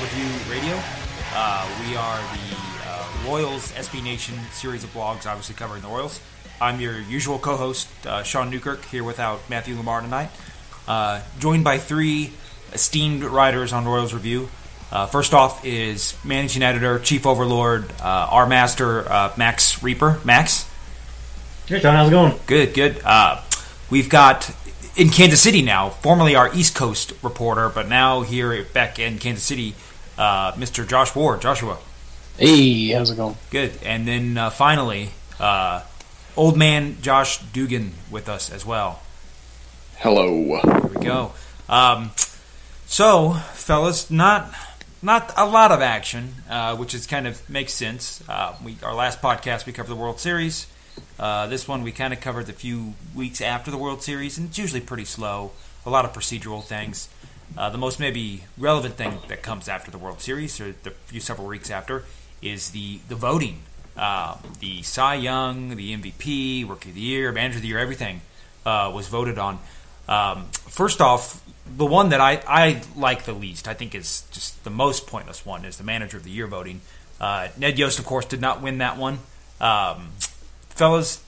Review Radio. Uh, we are the uh, Royals SB Nation series of blogs, obviously covering the Royals. I'm your usual co-host, uh, Shaun Newkirk, here without Matthew Lamar tonight. Uh, joined by three esteemed writers on Royals Review. Uh, first off is managing editor, chief overlord, uh, our master, Max Rieper. Max. Hey, Shaun. How's it going? Good, good. we've got in Kansas City now, formerly our East Coast reporter, but now here back in Kansas City, uh, Mr. Josh Ward. Joshua. Hey, how's it going? Good. And then uh, finally, uh, old man Josh Duggan with us as well. Hello. There we go. Um, so, fellas, not not a lot of action, uh, which is kind of makes sense. Uh, we our last podcast we covered the World Series. Uh, this one we kind of covered the few weeks after the World Series, and it's usually pretty slow. A lot of procedural things. Uh, the most maybe relevant thing that comes after the World Series, or the few several weeks after, is the the voting. Uh, the Cy Young, the MVP, Rookie of the Year, Manager of the Year, everything uh, was voted on. Um, first off, the one that I, I like the least, I think is just the most pointless one, is the Manager of the Year voting. Uh, Ned Yost, of course, did not win that one. Um, fellas,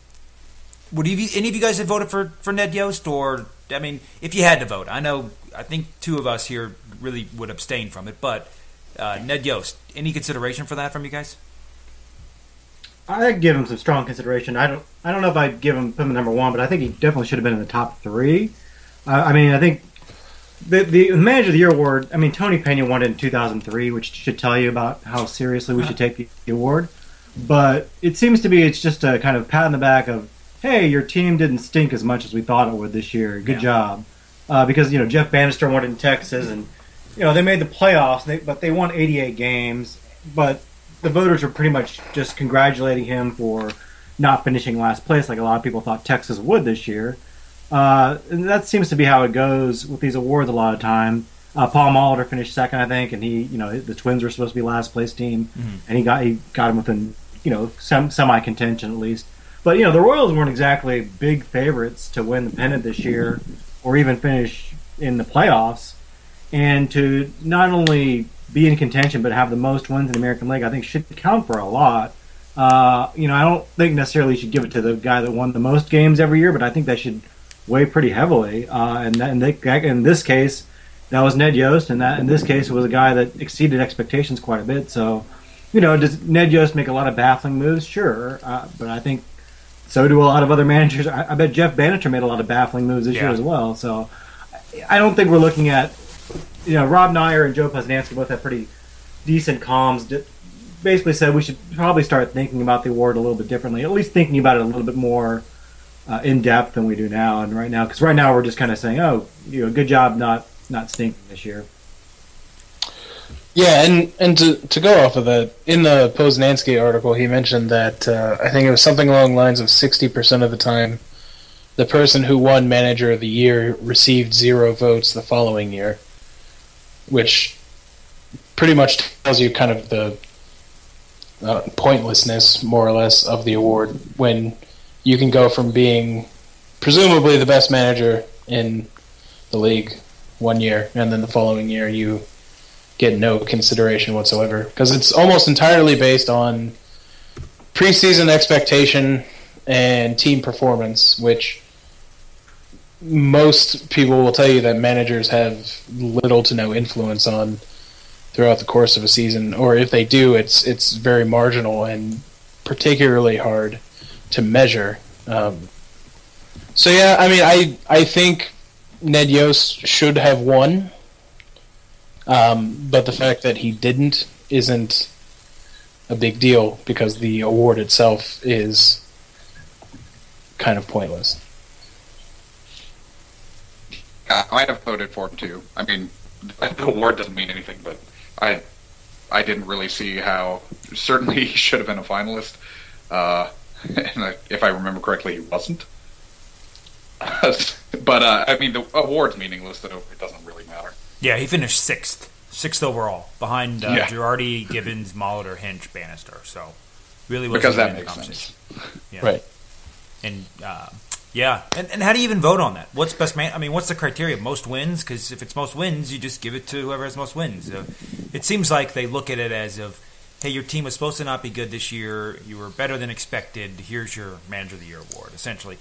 would you, any of you guys have voted for, for Ned Yost? Or, I mean, if you had to vote, I know, I think two of us here really would abstain from it, but uh, Ned Yost, any consideration for that from you guys? I'd give him some strong consideration. I don't, I don't know if I'd give him put him number one, but I think he definitely should have been in the top three. Uh, I mean, I think the, the manager of the year award. I mean, Tony Pena won it in 2003, which should tell you about how seriously we should take the, the award. But it seems to be it's just a kind of pat on the back of, hey, your team didn't stink as much as we thought it would this year. Good yeah. job. Uh, because you know Jeff Banister won in Texas, and you know they made the playoffs, they, but they won 88 games. But the voters were pretty much just congratulating him for not finishing last place, like a lot of people thought Texas would this year. Uh, and that seems to be how it goes with these awards a lot of time. Uh, Paul Molitor finished second, I think, and he, you know, the Twins were supposed to be last place team, mm-hmm. and he got he got him within you know, some semi contention at least. But you know, the Royals weren't exactly big favorites to win the pennant this year, or even finish in the playoffs. And to not only be in contention but have the most wins in the American League, I think should count for a lot. Uh, you know, I don't think necessarily you should give it to the guy that won the most games every year, but I think that should weigh pretty heavily. Uh, and that, in, the, in this case, that was Ned Yost, and that in this case it was a guy that exceeded expectations quite a bit. So you know, does Ned Yost make a lot of baffling moves? Sure, uh, but I think so do a lot of other managers. I, I bet Jeff Banister made a lot of baffling moves this yeah. year as well. So I don't think we're looking at, you know, Rob Neyer and Joe Posnanski both have pretty decent comms. Basically said we should probably start thinking about the award a little bit differently. At least thinking about it a little bit more uh, in depth than we do now. And right now, because right now we're just kind of saying, oh, you know, good job not not stinking this year. Yeah, and and to to go off of that, in the Posnanski article, he mentioned that uh, I think it was something along the lines of sixty percent of the time, the person who won Manager of the Year received zero votes the following year, which pretty much tells you kind of the uh, pointlessness, more or less, of the award when you can go from being presumably the best manager in the league one year, and then the following year you get no consideration whatsoever because it's almost entirely based on preseason expectation and team performance, which most people will tell you that managers have little to no influence on throughout the course of a season, or if they do, it's it's very marginal and particularly hard to measure. Um, so yeah, I mean, I I think Ned Yost should have won, um, but the fact that he didn't isn't a big deal because the award itself is kind of pointless. I might have voted for it too. I mean, the award doesn't mean anything, but I I didn't really see how. Certainly, he should have been a finalist. Uh, and if I remember correctly, he wasn't. but uh, I mean, the award's meaningless, so it doesn't really. Yeah, he finished sixth, sixth overall, behind uh, Yeah. Girardi, Gibbons, Molitor, Hinch, Banister. So really wasn't Because that makes conversation. Yeah. Right. And uh, yeah, and, and how do you even vote on that? What's best man? I mean, what's the criteria? Most wins? Because if it's most wins, you just give it to whoever has most wins. Uh, it seems like they look at it as of, hey, your team was supposed to not be good this year. You were better than expected. Here's your manager of the year award, essentially,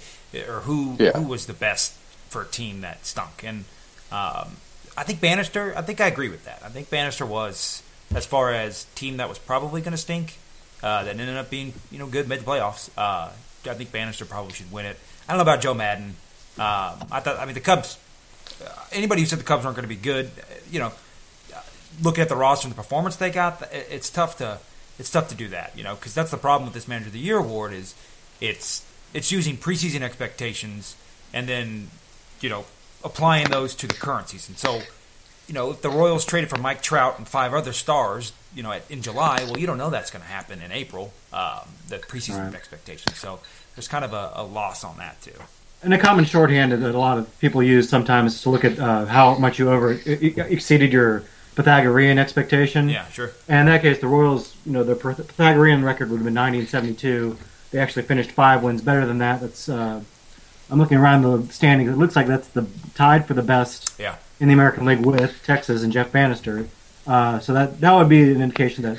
or who Yeah. who was the best for a team that stunk. And um, I think Banister. I think I agree with that. I think Banister was as far as team that was probably going to stink. Uh, that ended up being you know good mid the playoffs. Uh, I think Banister probably should win it. I don't know about Joe Maddon. Um, I thought I mean the Cubs. Uh, anybody who said the Cubs weren't going to be good, uh, you know, uh, looking at the roster and the performance they got, it's tough to it's tough to do that, you know, because that's the problem with this Manager of the Year award is it's it's using preseason expectations and then you know applying those to the current season. So you know, if the Royals traded for Mike Trout and five other stars, you know, at, in July, well, you don't know that's going to happen in April. Um, the preseason Right. expectations. So there's kind of a, a loss on that too. And a common shorthand that a lot of people use sometimes is to look at uh, how much you over exceeded your Pythagorean expectation. Yeah, sure. And in that case, the Royals, you know, their Pythagorean record would have been 90 and 72. They actually finished five wins better than that. That's uh, I'm looking around the standings. It looks like that's the tied for the best Yeah. in the American League with Texas and Jeff Banister. Uh, so that that would be an indication that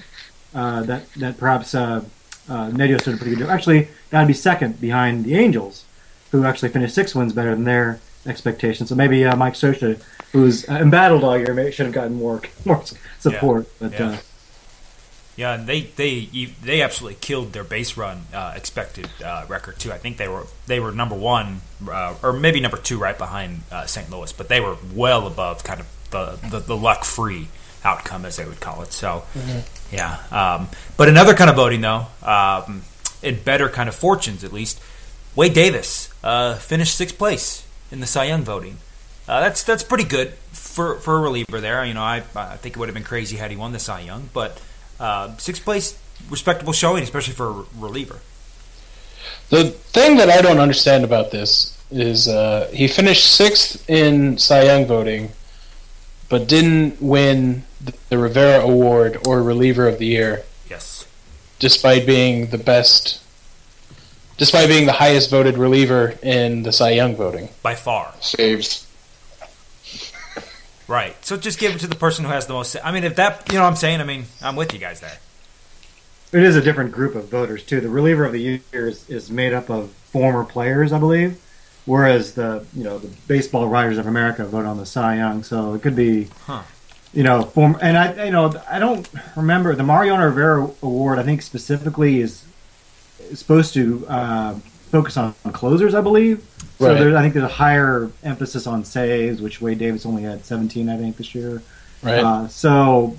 uh, that that perhaps uh, uh, Ned Yost did a pretty good job. Actually, that would be second behind the Angels, who actually finished six wins better than their expectations. So maybe uh, Mike Scioscia, who's uh, embattled all year, maybe should have gotten more more support. But Yeah. Yeah, and they they they absolutely killed their base run uh, expected uh, record too. I think they were they were number one uh, or maybe number two right behind uh, St. Louis, but they were well above kind of the the, the luck free outcome as they would call it. So yeah, um, but another kind of voting though, um, in better kind of fortunes at least, Wade Davis uh, finished sixth place in the Cy Young voting. Uh, that's that's pretty good for for a reliever there. You know, I I think it would have been crazy had he won the Cy Young, but uh, sixth place, respectable showing, especially for a reliever. The thing that I don't understand about this is uh, he finished sixth in Cy Young voting, but didn't win the Rivera Award or Reliever of the Year, Yes. despite being the best, despite being the highest voted reliever in the Cy Young voting. By far. Saves. Right. So just give it to the person who has the most. I mean, if that, you know what I'm saying? I mean, I'm with you guys there. it is a different group of voters too. The reliever of the year is, is made up of former players, I believe, whereas the you know the baseball writers of America vote on the Cy Young. So it could be, Huh. you know, form. And I you know I don't remember the Mariano Rivera Award. I think specifically is, is supposed to uh, focus on closers, I believe. So Right. there, I think there's a higher emphasis on saves, which Wade Davis only had 17, I think, this year. Right. Uh, so,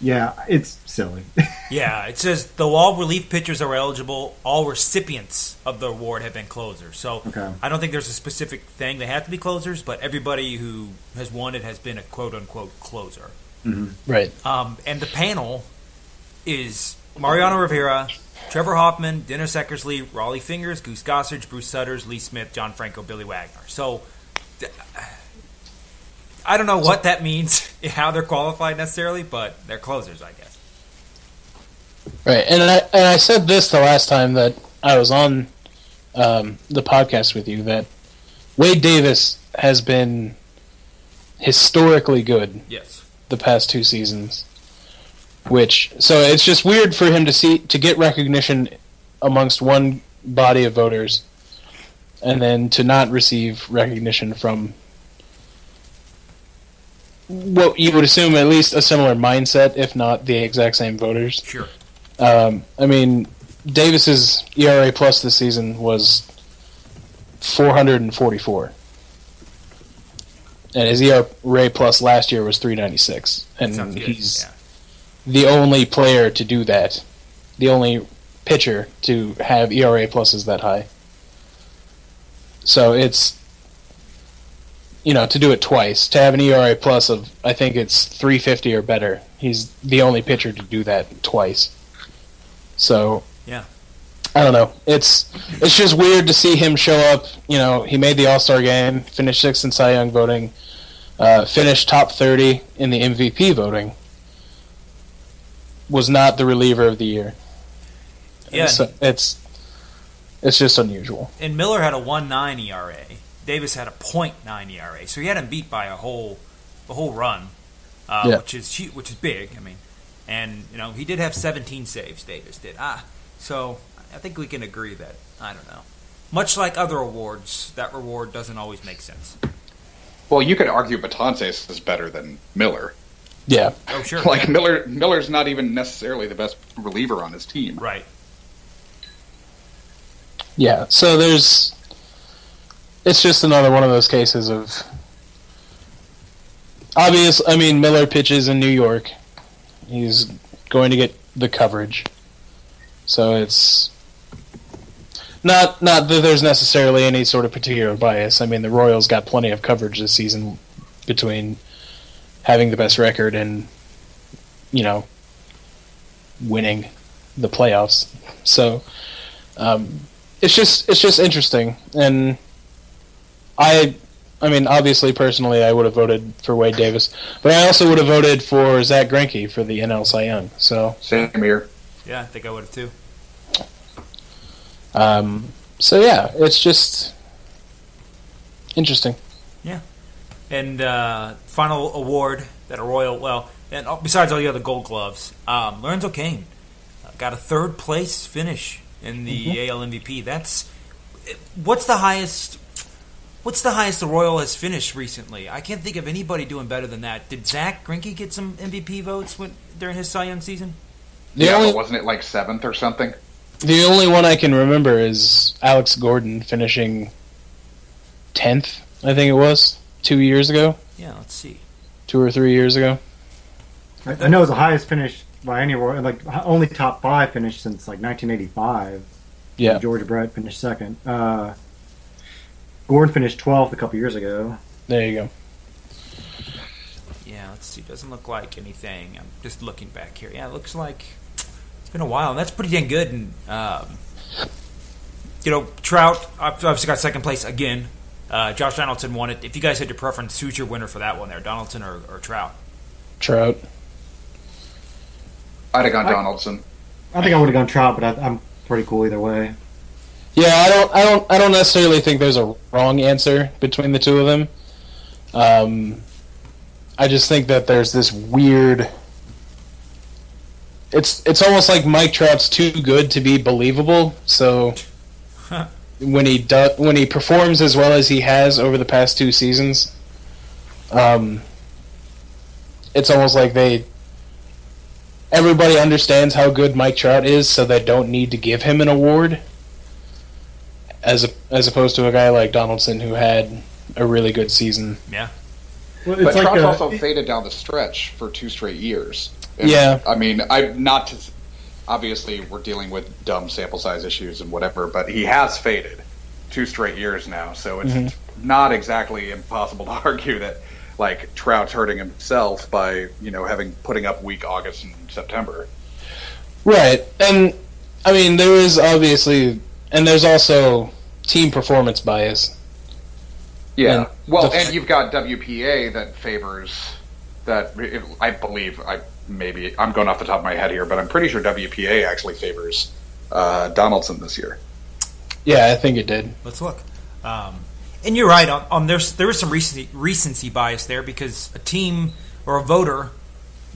yeah, it's silly. Yeah, it says though all relief pitchers are eligible, all recipients of the award have been closers. So Okay. I don't think there's a specific thing they have to be closers, but everybody who has won it has been a quote unquote closer. right. Um, and the panel is Mariano Rivera, Trevor Hoffman, Dennis Eckersley, Rollie Fingers, Goose Gossage, Bruce Sutters, Lee Smith, John Franco, Billy Wagner. So I don't know what that means, how they're qualified necessarily, but they're closers, I guess. Right, and I and I said this the last time that I was on um, the podcast with you that Wade Davis has been historically good Yes. the past two seasons. Which so it's just weird for him to see to get recognition amongst one body of voters, and then to not receive recognition from what you would assume at least a similar mindset, if not the exact same voters. Sure. Um, I mean, Davis's ERA plus this season was 444, and his ERA plus last year was 396, and he's Yeah. The only player to do that, the only pitcher to have ERA pluses that high. So it's you know to do it twice to have an ERA plus of I think it's 350 or better. He's the only pitcher to do that twice. So Yeah. I don't know. It's it's just weird to see him show up. You know, he made the All Star game, finished sixth in Cy Young voting, uh, finished top 30 in the MVP voting. Was not the reliever of the year. Yeah. So it's it's just unusual. and Miller had a one nine ERA. Davis had a .9 ERA, so he had him beat by a whole, a whole run, uh, Yeah. which is hu- which is big. I mean, and you know he did have 17 saves. Davis did. Ah, so I think we can agree that I don't know. Much like other awards, that reward doesn't always make sense. Well, you could argue Betances is better than Miller. Yeah. Oh sure, Like Miller, Miller's not even necessarily the best reliever on his team. right. Yeah. So there's it's just another one of those cases of obvious I mean Miller pitches in New York. He's going to get the coverage. So it's not not that there's necessarily any sort of particular bias. I mean the Royals got plenty of coverage this season between having the best record and you know winning the playoffs. So um, it's just it's just interesting and I I mean obviously personally I would have voted for Wade Davis but I also would have voted for Zack Greinke for the NL Cy Young so Same here. Yeah, I think I would have too. um, so yeah it's just interesting And uh, final award that a Royal, well, and uh, besides all the other Gold Gloves, um, Lorenzo Cain uh, got a third place finish in the AL MVP. That's what's the highest. What's the highest the Royal has finished recently? I can't think of anybody doing better than that. Did Zack Greinke get some MVP votes when, during his Cy Young season? the yeah, only but wasn't it like seventh or something? the only one I can remember is Alex Gordon finishing tenth I think it was two years ago Yeah, let's see. two or three years ago I, I know it's the highest finish by any Royal, like only top five finish since like 1985. yeah George Brett finished second. Uh, Gordon finished 12th a couple years ago. there you go Yeah, let's see. Doesn't look like anything. I'm just looking back here. Yeah, it looks like it's been a while, and that's pretty dang good. And um, you know, Trout i've actually got second place again. Uh, Josh Donaldson won it. If you guys had your preference, who's your winner for that one there, Donaldson or, or Trout? Trout I'd have gone I- Donaldson. I think I would have gone Trout, but I, I'm pretty cool either way. Yeah, I don't, I don't, I don't necessarily think there's a wrong answer between the two of them. Um, I just think that there's this weird. It's it's almost like Mike Trout's too good to be believable. So when he do, when he performs as well as he has over the past two seasons, um, it's almost like they everybody understands how good Mike Trout is, so they don't need to give him an award as a, as opposed to a guy like Donaldson who had a really good season. Yeah, Well, But it's like Trout's a- also faded down the stretch for two straight years. And, Yeah. I mean, I'm not to. Obviously, we're dealing with dumb sample size issues and whatever, but he has faded two straight years now, so it's Mhm. not exactly impossible to argue that like Trout's hurting himself by you know having putting up weak August and September. Right, and I mean there is obviously, and there's also team performance bias. Yeah. And well, the- and you've got WPA that favors that. I believe I maybe I'm going off the top of my head here, but I'm pretty sure WPA actually favors uh, Donaldson this year. Yeah, I think it did. let's look. Um, and you're right on, on there's there is some recency, recency bias there because a team or a voter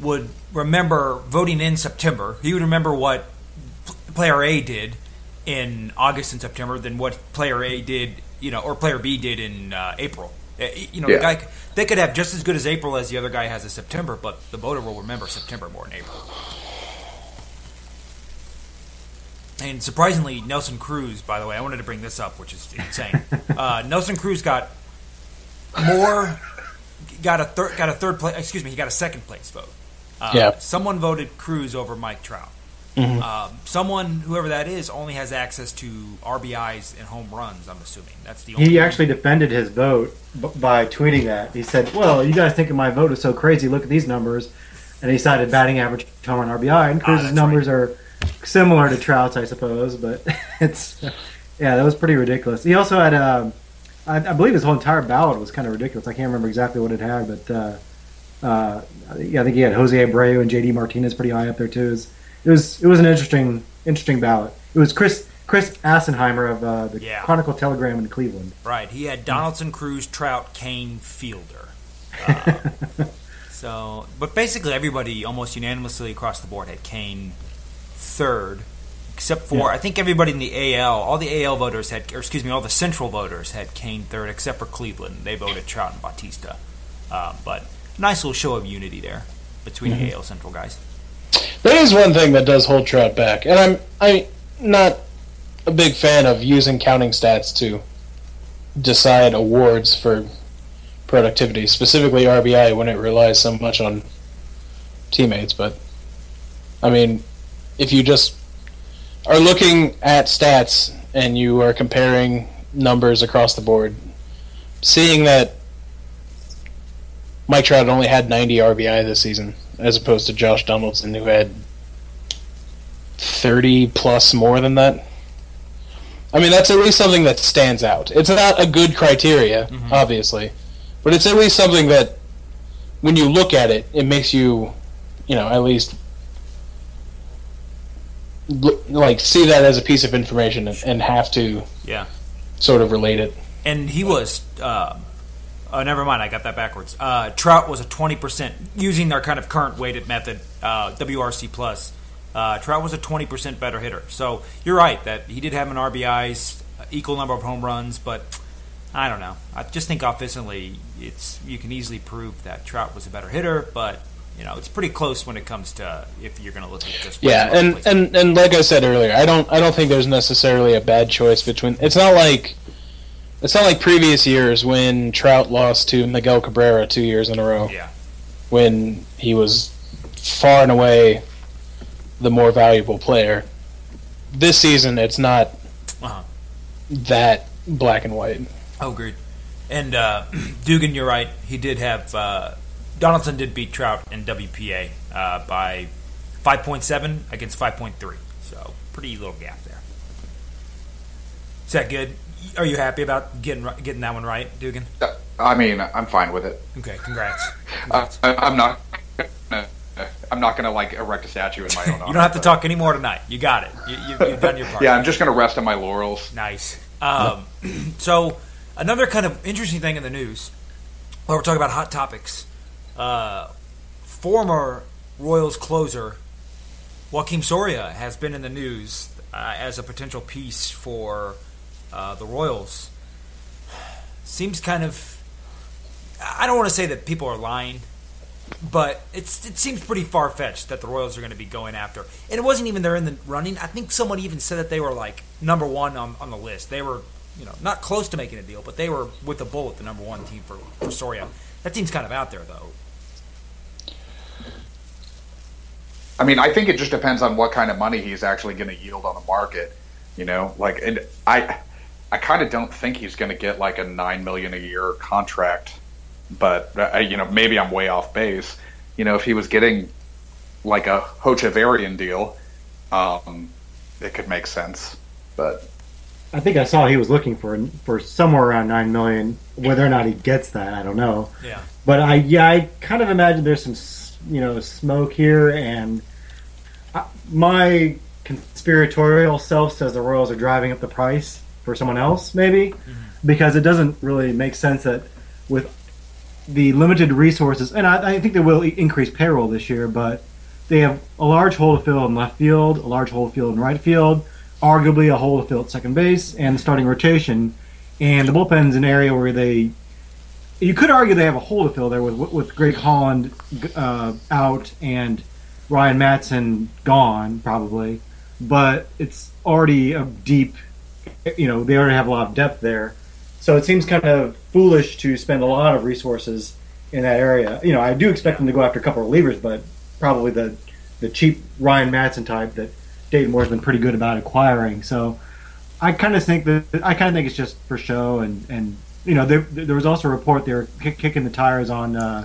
would remember voting in September. He would remember what player A did in August and September than what player A did, you know, or player B did in uh, April. Uh, You know, Yeah. the guy they could have just as good as April as the other guy has in September, but the voter will remember September more than April. And surprisingly, Nelson Cruz, by the way, I wanted to bring this up, which is insane. uh, Nelson Cruz got more, got a third, got a third place. Excuse me, he got a second place vote. Uh, Yeah. Someone voted Cruz over Mike Trout. Mm-hmm. Um, someone, whoever that is, only has access to RBIs and home runs. I'm assuming that's the only. He actually defended his vote b- by tweeting that. He said, "Well, you guys think my vote is so crazy. Look at these numbers." And he cited batting average, home run, RBI, and Cruz's Ah, numbers are similar to Trout's, I suppose. But it's yeah, that was pretty ridiculous. He also had, um, I, I believe, his whole entire ballot was kind of ridiculous. I can't remember exactly what it had, but uh, uh, yeah, I think he had Jose Abreu and JD Martinez pretty high up there too. Was it was, it was an interesting interesting ballot. It was Chris Chris Assenheimer of uh, the Yeah. Chronicle Telegram in Cleveland. Right. He had Donaldson, Cruz, Trout, Cain, Fielder. Uh, so, but basically everybody almost unanimously across the board had Cain third, except for Yeah. I think everybody in the AL, all the AL voters had, or excuse me, all the Central voters had Cain third, except for Cleveland. They voted Trout and Bautista. Uh, but nice little show of unity there between the AL Central guys. There is one thing that does hold Trout back, and I'm I'm not a big fan of using counting stats to decide awards for productivity, specifically RBI, when it relies so much on teammates. But I mean, if you just are looking at stats and you are comparing numbers across the board, seeing that Mike Trout only had 90 RBI this season, as opposed to Josh Donaldson, who had 30 plus more than that. I mean, that's at least something that stands out. It's not a good criteria, obviously, but it's at least something that, when you look at it, it makes you, you know, at least look, like see that as a piece of information and, and have to Yeah. sort of relate it. and he was. Uh, oh, never mind. I got that backwards. Uh, Trout was a twenty percent using their kind of current weighted method, uh, WRC plus. Uh, Trout was a twenty percent better hitter. So you're right that he did have an RBIs, equal number of home runs, but I don't know. I just think offensively, it's you can easily prove that Trout was a better hitter, but you know it's pretty close when it comes to if you're going to look at just Yeah, and, and and like I said earlier, I don't I don't think there's necessarily a bad choice between. It's not like it's not like previous years when Trout lost to Miguel Cabrera two years in a row yeah, when he was far and away the more valuable player. This season, it's not Uh-huh. that black and white. Oh, agreed. And uh, Duggan, you're right. He did have uh, Donaldson did beat Trout in WPA uh, by 5.7 against 5.3. So pretty little gap there. Is that good? Are you happy about getting getting that one right, Duggan? I mean, I'm fine with it. Okay, congrats. Uh, congrats. I, I'm not. Gonna, I'm not gonna like erect a statue in my own honor. you don't have to but- talk anymore tonight. You got it. You, you, you've done your part. Yeah, I'm just gonna rest on my laurels. Nice. Um, so, another kind of interesting thing in the news, while we're talking about hot topics, uh, former Royals closer Joakim Soria has been in the news uh, as a potential piece for uh, the Royals. Seems kind of. I don't want to say that people are lying, but it's it seems pretty far fetched that the Royals are going to be going after. And it wasn't even they're in the running. I think someone even said that they were like number one on, on the list. They were you know not close to making a deal, but they were with a Bullet the number one team for for Soria. That seems kind of out there though. I mean, I think it just depends on what kind of money he's actually going to yield on the market. You know, like, and I, I kind of don't think he's going to get like a nine million a year contract. But uh, you know, maybe I'm way off base. You know, if he was getting like a Hochavarian deal, um, it could make sense. But I think I saw he was looking for for somewhere around nine million. Whether or not he gets that, I don't know. Yeah. But I yeah, I kind of imagine there's some you know smoke here, and I, my conspiratorial self says the Royals are driving up the price for someone else, maybe because it doesn't really make sense that with the limited resources, and I, I think they will increase payroll this year, but they have a large hole to fill in left field, a large hole to fill in right field, arguably a hole to fill at second base and the starting rotation. And the bullpen's an area where they, you could argue they have a hole to fill there with with Greg Holland uh, out and Ryan Madson gone probably, but it's already a deep, you know, they already have a lot of depth there. So it seems kind of foolish to spend a lot of resources in that area. You know, I do expect them to go after a couple of relievers, but probably the the cheap Ryan Madson type that Dayton Moore's been pretty good about acquiring. So I kind of think that I kind of think it's just for show, and and you know there there was also a report they were kick, kicking the tires on uh,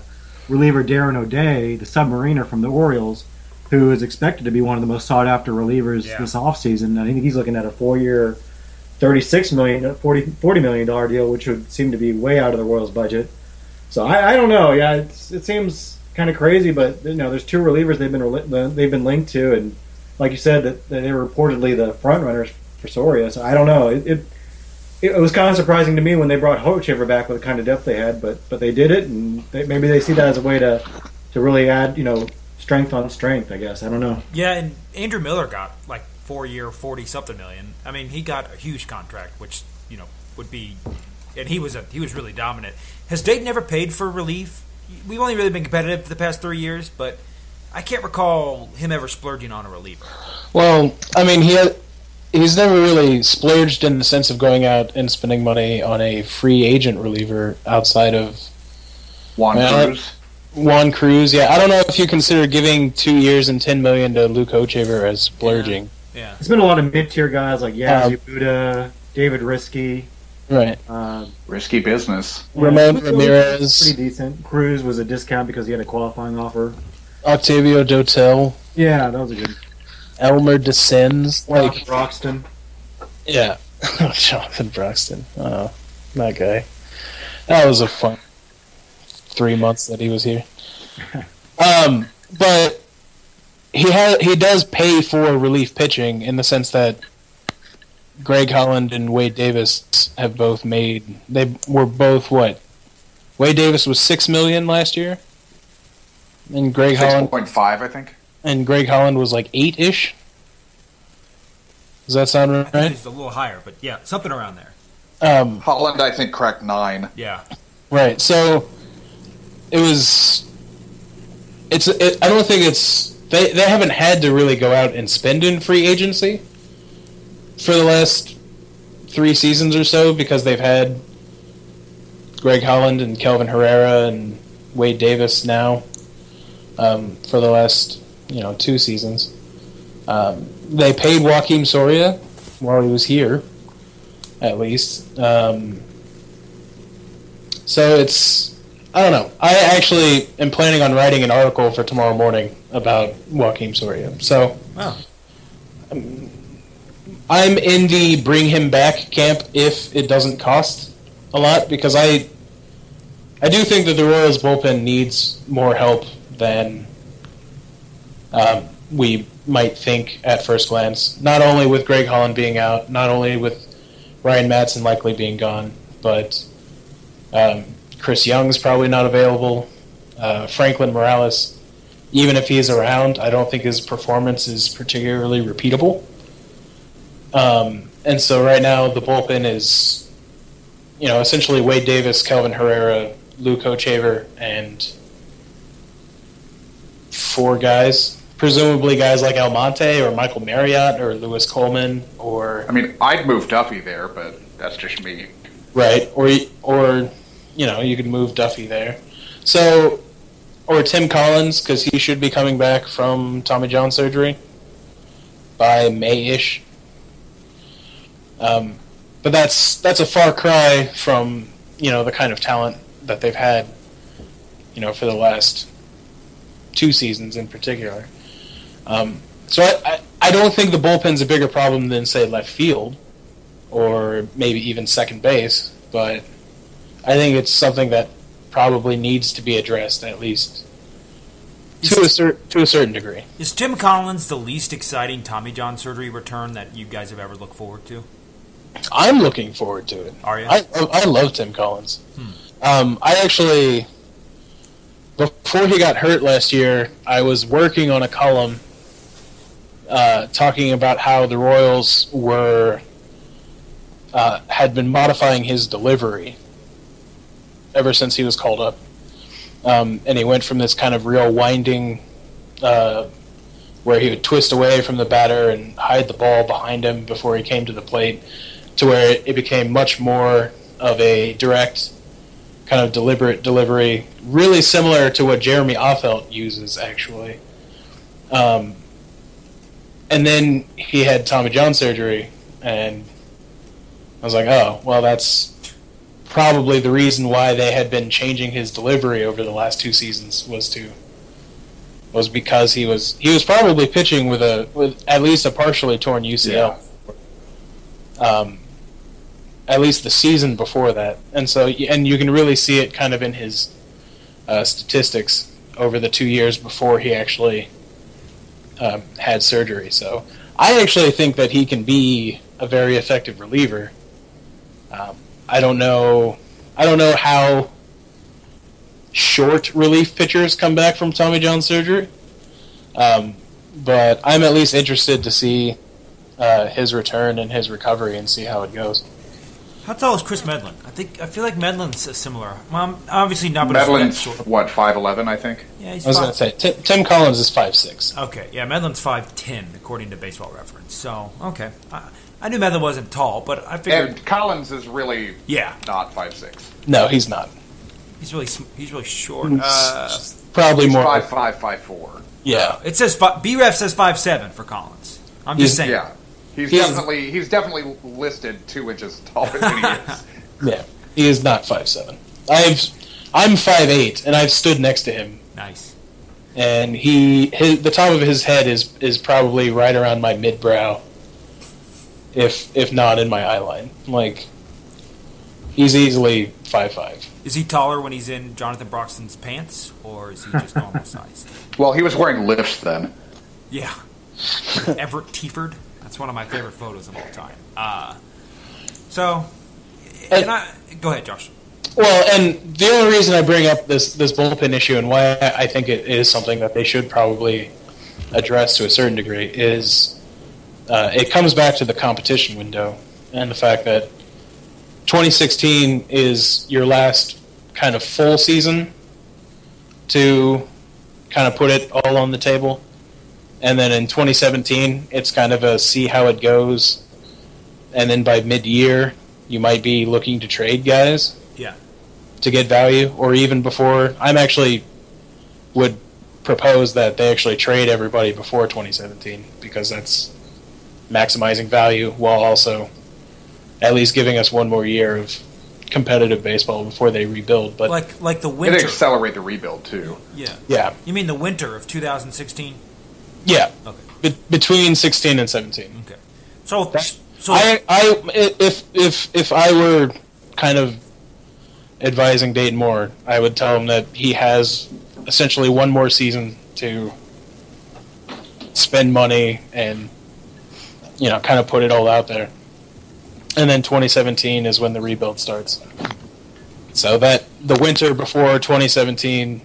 reliever Darren O'Day, the submariner from the Orioles, who is expected to be one of the most sought after relievers Yeah. this offseason. I think he's looking at a four year. 36 million uh, 40, 40 million dollar deal which would seem to be way out of the Royals budget. So I, I don't know. Yeah it seems kind of crazy but you know there's two relievers they've been uh, they've been linked to and like you said that, that they were reportedly the front runners for Soria. So I don't know. It, it it was kind of surprising to me when they brought Hochevar back with the kind of depth they had but but they did it and they, maybe they see that as a way to to really add you know strength on strength I guess. I don't know. Yeah, and Andrew Miller got like four year, forty something million. I mean, he got a huge contract, which you know would be, and he was a he was really dominant. Has Dayton ever paid for relief? We've only really been competitive for the past three years, but I can't recall him ever splurging on a reliever. Well, I mean, he had, he's never really splurged in the sense of going out and spending money on a free agent reliever outside of Juan Yeah. Cruz. Juan Cruz. Yeah, I don't know if you consider giving two years and ten million to Luke Hochevar as splurging. Yeah, it's been a lot of mid tier guys like Yazzie Um, Buddha David Risky Right. uh, Risky business. Ramon Cruz Ramirez. pretty decent. Cruz was a discount because he had a qualifying offer. Octavio Dotel, Yeah, that was a good. Elmer Dessens Like, Like Broxton. yeah. Jonathan Broxton. Oh, that guy. That was a fun three months that he was here. Um, but he has he does pay for relief pitching in the sense that Greg Holland and Wade Davis have both made they were both what Wade Davis was six million last year, and Greg Six Holland point five, I think. and Greg Holland was like eight ish. Does that sound I think right? he's a little higher, but yeah, something around there. Um, Holland, I think, cracked nine. Yeah, Right. So it was. It's. It, I don't think it's. They they haven't had to really go out and spend in free agency for the last three seasons or so because they've had Greg Holland and Kelvin Herrera and Wade Davis now um, for the last you know two seasons. Um, they paid Joakim Soria while he was here, at least. Um, so it's I don't know. I actually am planning on writing an article for tomorrow morning about Joakim Soria. So Oh. um, I'm in the bring him back camp if it doesn't cost a lot because I I do think that the Royals bullpen needs more help than um, we might think at first glance. Not only with Greg Holland being out, not only with Ryan Madson likely being gone, but um, Chris Young's probably not available. Uh, Franklin Morales, even if he's around, I don't think his performance is particularly repeatable. Um, and so right now the bullpen is, you know, essentially Wade Davis, Kelvin Herrera, Luke Hochevar, and four guys. Presumably guys like Almonte or Michael Mariot or Louis Coleman or I mean, I'd move Duffy there, but that's just me. Right, or or you know you could move Duffy there. So, or Tim Collins because he should be coming back from Tommy John surgery by May-ish. Um, but that's that's a far cry from you know the kind of talent that they've had, you know, for the last two seasons in particular. Um, so I, I I don't think the bullpen's a bigger problem than say left field or maybe even second base, but I think it's something that probably needs to be addressed at least to a cer- to a certain degree. is Tim Collins the least exciting Tommy John surgery return that you guys have ever looked forward to? I'm looking forward to it. Are you? I I love Tim Collins. Um, I actually before he got hurt last year, I was working on a column uh, talking about how the Royals were uh, had been modifying his delivery ever since he was called up, um, and he went from this kind of real winding, uh, where he would twist away from the batter and hide the ball behind him before he came to the plate, to where it, became much more of a direct, kind of deliberate delivery, really similar to what Jeremy Affeldt uses actually. Um, and then he had Tommy John surgery, and I was like, oh, well, that's probably the reason why they had been changing his delivery over the last two seasons was to was because he was he was probably pitching with a with at least a partially torn UCL. Um, at least the season before that, and so and you can really see it kind of in his uh, statistics over the two years before he actually um, had surgery. So I actually think that he can be a very effective reliever. Um, I don't know. I don't know how short relief pitchers come back from Tommy John surgery, um, but I'm at least interested to see uh, his return and his recovery and see how it goes. How tall is Kris Medlen? I think I feel like Medlen's a similar. Well, obviously not, but Medlen's short. what five eleven, I think. Yeah, he's I was going to say Tim, Tim Collins is five six. Okay, yeah, Medlen's five ten according to Baseball Reference. So okay, I, I knew Medlen wasn't tall, but I figured And Collins is really yeah, not five six. No, he's not. he's really sm- he's really short. Mm, Uh, Probably He's more. five five five four. yeah, it says fi- BREF says five seven for Collins. I'm just He's- saying. Yeah, he's, He's- definitely he's definitely listed two inches taller than he is. yeah. He is not five seven. I've I'm five eight, and I've stood next to him, Nice. and he his, the top of his head is is probably right around my mid brow, if if not in my eye line. Like he's easily five five. Is he taller when he's in Jonathan Broxton's pants, or is he just normal sized? Well, he was wearing lifts then. Yeah. Everett Teaford. That's one of my favorite photos of all time. Uh, so, and I, go ahead, Josh. Well, and the only reason I bring up this this bullpen issue and why I think it is something that they should probably address to a certain degree is uh, it comes back to the competition window and the fact that 2016 is your last kind of full season to kind of put it all on the table, and then in 2017 it's kind of a see how it goes, and then by mid year you might be looking to trade guys Yeah. to get value, or even before. I'm actually would propose that they actually trade everybody before 2017 because that's maximizing value while also at least giving us one more year of competitive baseball before they rebuild. But Like like the It'd winter. accelerate the rebuild too. Yeah. yeah, You mean the winter of 2016? yeah, Okay. Be- between 16 and 17. Okay. So, That- so I, I, if if if I were kind of advising Dayton Moore, I would tell him that he has essentially one more season to spend money and you know kind of put it all out there, and then 2017 is when the rebuild starts. So that the winter before 2017,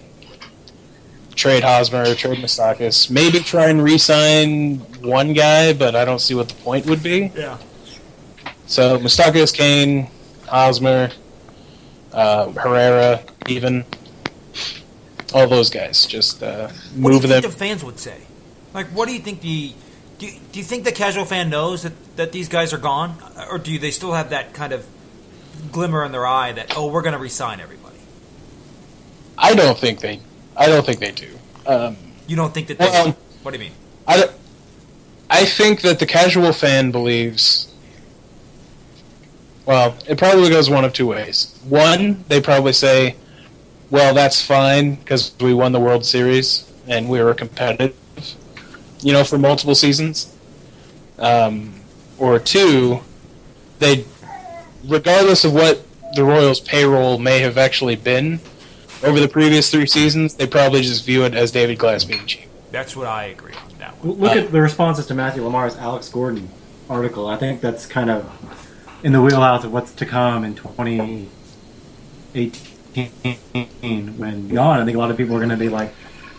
trade Hosmer, trade Moustakas, maybe try and re-sign one guy, but I don't see what the point would be. yeah. So Moustakas, Cain, Hosmer, uh, Herrera, even all those guys. Just uh, What move do you them. think the fans would say? Like, what do you think the do you, do you think the casual fan knows that, that these guys are gone, or do they still have that kind of glimmer in their eye that oh we're going to resign everybody? I don't think they. I don't think they do. Um, You don't think that they? Well, what do you mean? I, I think that the casual fan believes. Well, it probably goes one of two ways. One, they probably say, "Well, that's fine because we won the World Series and we were competitive, you know, for multiple seasons." Um, or two, they, regardless of what the Royals' payroll may have actually been over the previous three seasons, they probably just view it as David Glass being cheap. That's what I agree on that one. L- Look at the responses to Matthew Lamar's Alex Gordon article. I think that's kind of in the wheelhouse of what's to come in 2018 when gone. I think a lot of people are going to be like,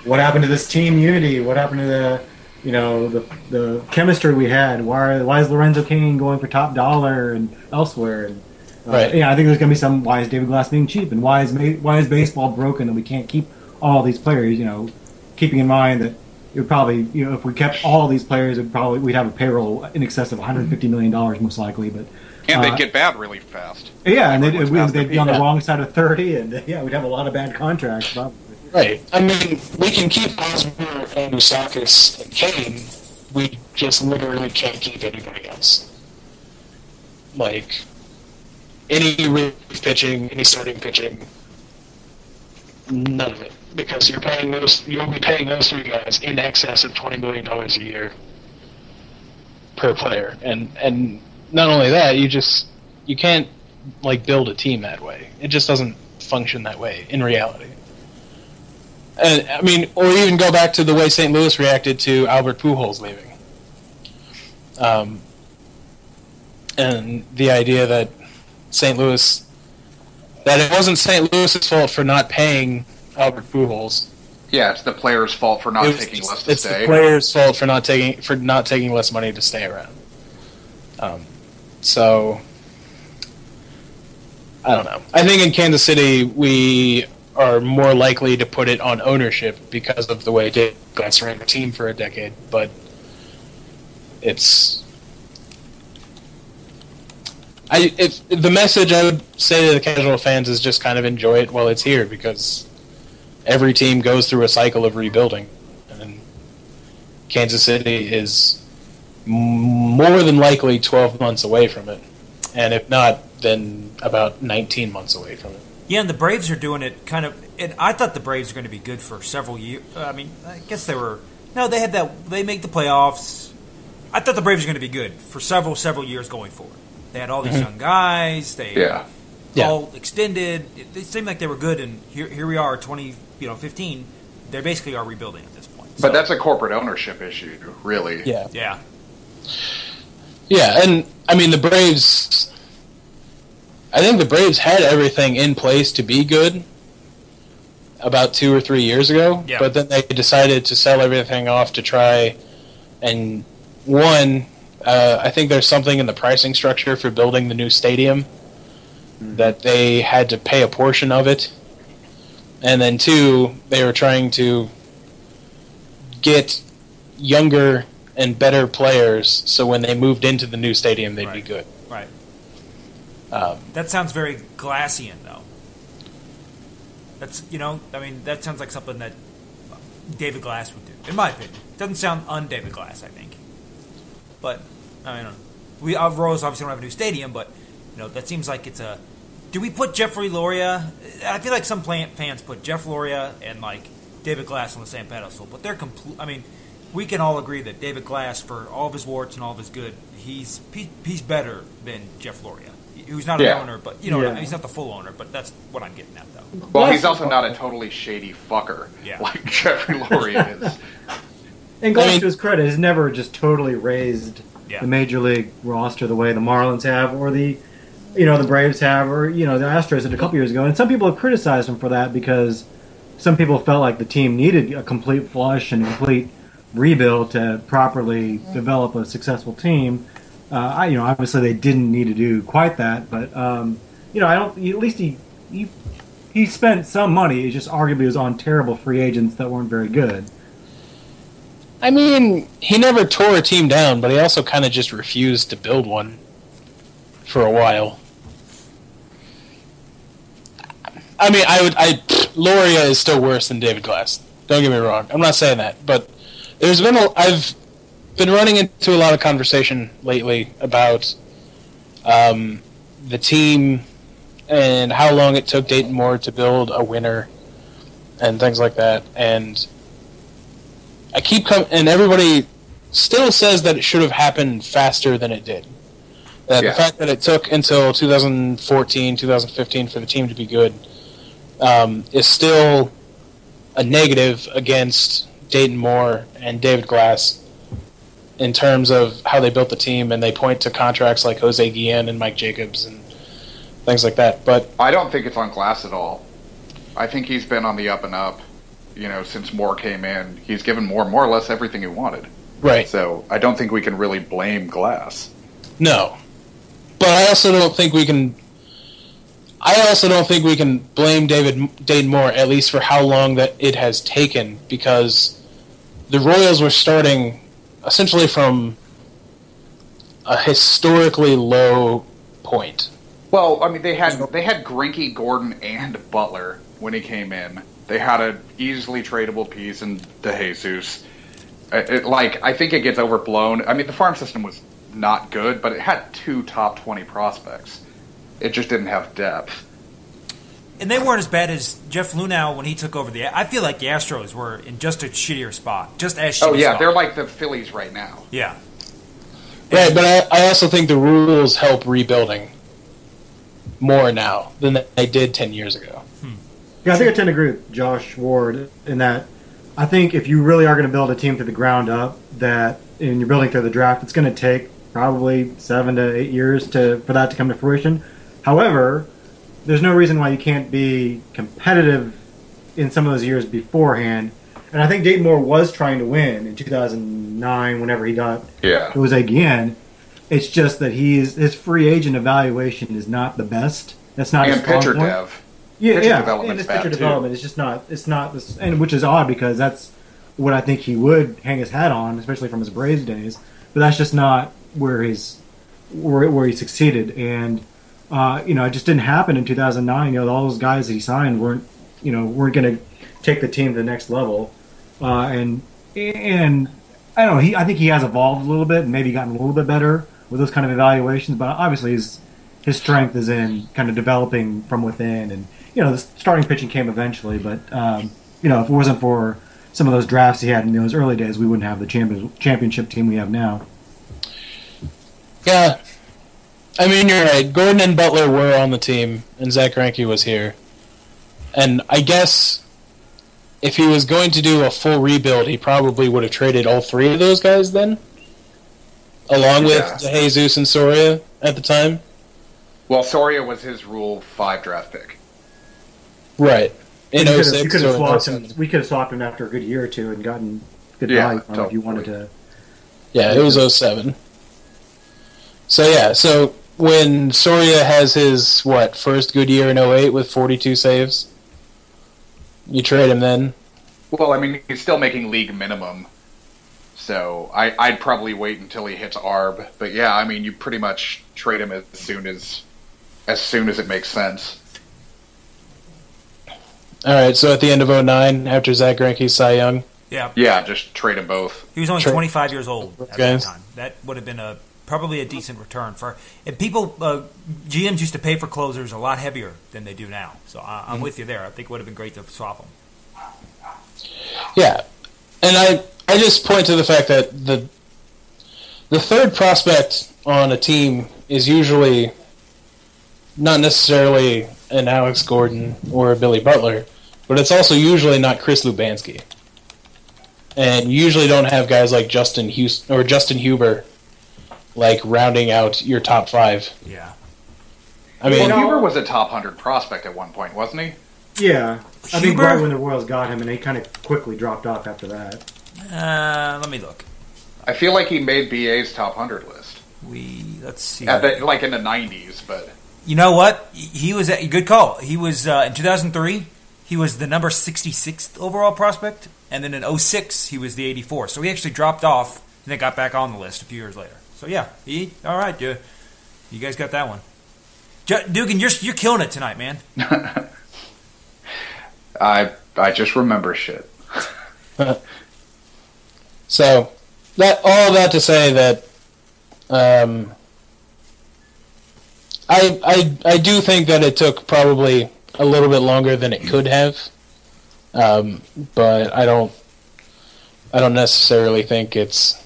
"What happened to this team unity? What happened to the you know the the chemistry we had. Why why is Lorenzo King going for top dollar and elsewhere? And uh, Right. yeah, I think there's gonna be some. Why is David Glass being cheap? And why is why is baseball broken and we can't keep all these players? You know, keeping in mind that. It would probably, you know, if we kept all these players, it would probably we'd have a payroll in excess of 150 million dollars, most likely. But And Uh, they'd get bad really fast. yeah, and they'd, we'd, they'd be on the wrong side of 30, and yeah, we'd have a lot of bad contracts. Probably. Right. I mean, we can keep Hosmer and Moustakas and Cain. We just literally can't keep anybody else. Like, any relief pitching, any starting pitching, none of it. Because you're paying those, you'll be paying those three guys in excess of $20 million a year per player. And, and not only that, you just, you can't, like, build a team that way. It just doesn't function that way in reality. And, I mean, or even go back to the way St. Louis reacted to Albert Pujols leaving. Um, and the idea that St. Louis, that it wasn't St. Louis's fault for not paying Albert Pujols. Yeah, it's the player's fault for not taking just- less to it's stay. It's the player's fault for not taking for not taking less money to stay around. Um, so I don't know. I think in Kansas City we are more likely to put it on ownership because of the way Dave Glass ran the team for a decade, but it's. I if the message I would say to the casual fans is just kind of enjoy it while it's here because every team goes through a cycle of rebuilding, and Kansas City is more than likely 12 months away from it, and if not, then about 19 months away from it. Yeah, and the Braves are doing it kind of. And I thought the Braves were going to be good for several years. Uh, I mean, I guess they were. No, they had that. They make the playoffs. I thought the Braves were going to be good for several, several years going forward. They had all these mm-hmm. young guys. They Yeah. Yeah. all extended. It, it seemed like they were good, and here, here we are, twenty, you know, fifteen. They basically are rebuilding at this point. But that's a corporate ownership issue, really. Yeah, yeah, yeah, and I mean the Braves. I think the Braves had everything in place to be good about two or three years ago, Yeah. but then they decided to sell everything off to try and one. Uh, I think there's something in the pricing structure for building the new stadium that they had to pay a portion of it, and then two, they were trying to get younger and better players, so when they moved into the new stadium, they'd be good. Um, That sounds very Glassian, though. That's you know, I mean, that sounds like something that David Glass would do, in my opinion. Doesn't sound un-David Glass, I think. But I mean, we uh, Royals obviously don't have a new stadium, but you know, that seems like it's a. Do we put Jeffrey Loria? I feel like some plant fans put Jeff Loria and like David Glass on the same pedestal, but they're complete. I mean, we can all agree that David Glass, for all of his warts and all of his good, he's he, he's better than Jeff Loria, who's not an Yeah. owner, but you know, what I mean? he's not the full owner. But that's what I'm getting at, though. Well, Glass he's also not a totally shady fucker Yeah. like Jeffrey Loria is. And Glass, I mean- to his credit, has never just totally razed Yeah. the major league roster the way the Marlins have, or the, you know, the Braves have, or you know, the Astros did a couple years ago. And some people have criticized him for that because some people felt like the team needed a complete flush and a complete rebuild to properly develop a successful team. Uh, I, you know, obviously they didn't need to do quite that, but um, you know, I don't. At least he he he spent some money. It just arguably was on terrible free agents that weren't very good. I mean, he never tore a team down, but he also kind of just refused to build one for a while. I mean, I would. I Loria is still worse than David Glass. Don't get me wrong. I'm not saying that, but there's been a. I've been running into a lot of conversation lately about um, the team and how long it took Dayton Moore to build a winner and things like that, and I keep com- and everybody still says that it should have happened faster than it did. That Yeah. the fact that it took until 2014, 2015 for the team to be good um, is still a negative against Dayton Moore and David Glass in terms of how they built the team, and they point to contracts like Jose Guillen and Mike Jacobs and things like that. But I don't think it's on glass at all. I think he's been on the up and up. You know, since Moore came in, he's given Moore more or less everything he wanted. Right. So I don't think we can really blame Glass. No. But I also don't think we can. I also don't think we can blame David Dayton Moore at least for how long that it has taken because the Royals were starting essentially from a historically low point. Well, I mean, they had they had Greinke, Gordon, and Butler when he came in. They had an easily tradable piece in DeJesus. It, it, like I think it gets overblown. I mean, the farm system was not good, but it had two top twenty prospects. It just didn't have depth. And they weren't as bad as Jeff Luhnow when he took over the. I feel like the Astros were in just a shittier spot, just as shitty Oh yeah, spot. they're like the Phillies right now. yeah. Right, but I, I also think the rules help rebuilding more now than they did 10 years ago. Hmm. Yeah, I think I tend to agree with Josh Ward in that I think if you really are going to build a team to the ground up, that and you're building through the draft, it's going to take probably seven to eight years to for that to come to fruition. However, there's no reason why you can't be competitive in some of those years beforehand. And I think Dayton Moore was trying to win in 2009 whenever he got Yeah. it was again. It's just that he's his free agent evaluation is not the best. That's not his And strong pitcher point. dev. Yeah, Pitcher yeah, development's and his pitcher too. development is just not. It's not this, and which is odd because that's what I think he would hang his hat on, especially from his Braves days. But that's just not where he's where, where he succeeded, and uh, you know, it just didn't happen in 2009. You know, all those guys that he signed weren't, you know, weren't going to take the team to the next level, uh, and and I don't know. He, I think he has evolved a little bit and maybe gotten a little bit better with those kind of evaluations. But obviously, his his strength is in kind of developing from within, and you know, the starting pitching came eventually. But um, you know, if it wasn't for some of those drafts he had in those early days, we wouldn't have the champion, championship team we have now. Yeah. I mean, you're right. Gordon and Butler were on the team, and Zack Greinke was here. And I guess if he was going to do a full rebuild, he probably would have traded all three of those guys then, along with Yeah. Jesus and Soria at the time. Well, Soria was his Rule Five draft pick. Right. In you could have, 06 could have or swapped oh him. We could have swapped him after a good year or two and gotten good Yeah, value from him if you wanted to. Yeah, it was 07. So yeah, so when Soria has his what first good year in 08 with 42 saves, you trade him then. Well, I mean, he's still making league minimum, so I, I'd probably wait until he hits ARB. But yeah, I mean, you pretty much trade him as soon as as soon as it makes sense. All right, so at the end of 09, after Zack Greinke's Cy Young, Yeah. Yeah, just trade them both. He was only Tra- 25 years old at Okay. that time. That would have been a probably a decent return for. And people, uh, GMs used to pay for closers a lot heavier than they do now. So I, I'm with you there. I think it would have been great to swap them. yeah, and I I just point to the fact that the the third prospect on a team is usually not necessarily an Alex Gordon or a Billy Butler, but it's also usually not Chris Lubanski. And usually don't have guys like Justin Houston or Justin Huber like rounding out your top five. Yeah. I mean, well, Huber was a top hundred prospect at one point, wasn't he? Yeah, I think right when the Royals got him, and he kind of quickly dropped off after that. Uh, let me look. I feel like he made BA's top hundred list, We let's see. at the, like in the '90s. But You know what? He was a good call. He was uh, in 2003. He was the number 66th overall prospect, and then in 06 he was the 84. So he actually dropped off and then got back on the list a few years later. So yeah, he all right, dude. You guys got that one. Ju- Duggan, you're you're killing it tonight, man. I I just remember shit. So that all that to say that um, I I I do think that it took probably a little bit longer than it could have, um, but I don't I don't necessarily think it's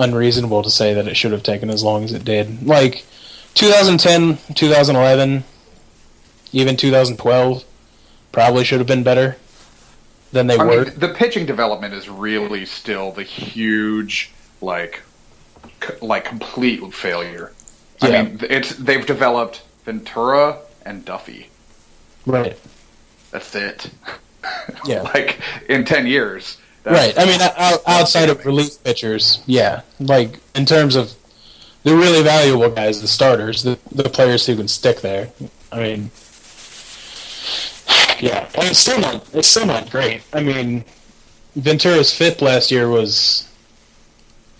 unreasonable to say that it should have taken as long as it did. Like 2010, 2011, even 2012 probably should have been better than they I were. mean, the pitching development is really still the huge like c- like complete failure. I mean, it's they've developed Ventura and Duffy. right. That's it. Yeah. like in ten years, right. I mean, out, outside of relief pitchers, yeah. Like in terms of the really valuable guys, the starters, the the players who can stick there. I mean, yeah, and it's still not it's still not great. I mean, Ventura's fifth last year was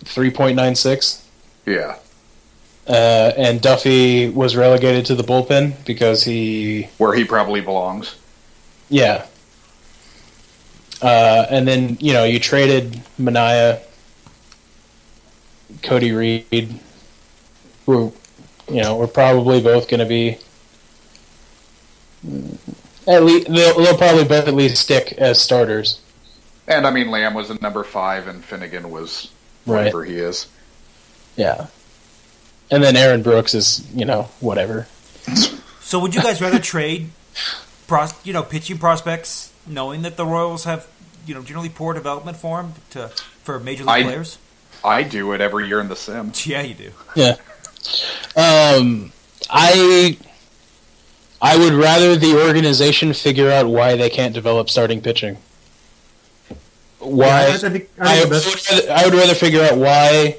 three point nine six. Yeah. Uh, and Duffy was relegated to the bullpen because he, Where he probably belongs. yeah. Uh, and then you know you traded Manaea, Cody Reed, who you know we're probably both going to be at least they'll, they'll probably both at least stick as starters, And I mean, Lamb was a number five, and Finnegan was right? whatever he is. Yeah. And then Aaron Brooks is you know whatever. So would you guys rather trade, pros, you know, pitching prospects, knowing that the Royals have, you know, generally poor development for them to for major league I- players? I do it every year in the sim. Yeah, you do. Yeah. Um, I I would rather the organization figure out why they can't develop starting pitching. Why I, I think, I I, think the would rather, I would rather figure out why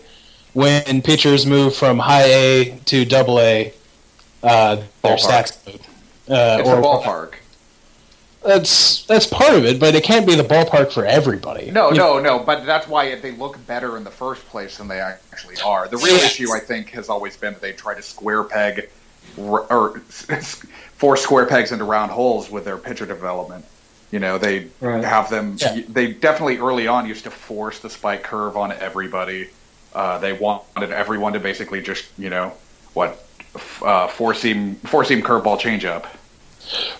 when pitchers move from high A to double A, uh, their Ballpark. stats. Uh, It's or a ballpark. That's that's part of it, but it can't be the ballpark for everybody. No, You no, no. But that's why they look better in the first place than they actually are. The real Yeah. issue, I think, has always been that they try to square peg or force square pegs into round holes with their pitcher development. You know, they Right. have them. Yeah. They definitely early on used to force the spike curve on everybody. Uh, they wanted everyone to basically just, you know, what uh, four seam four seam curveball changeup.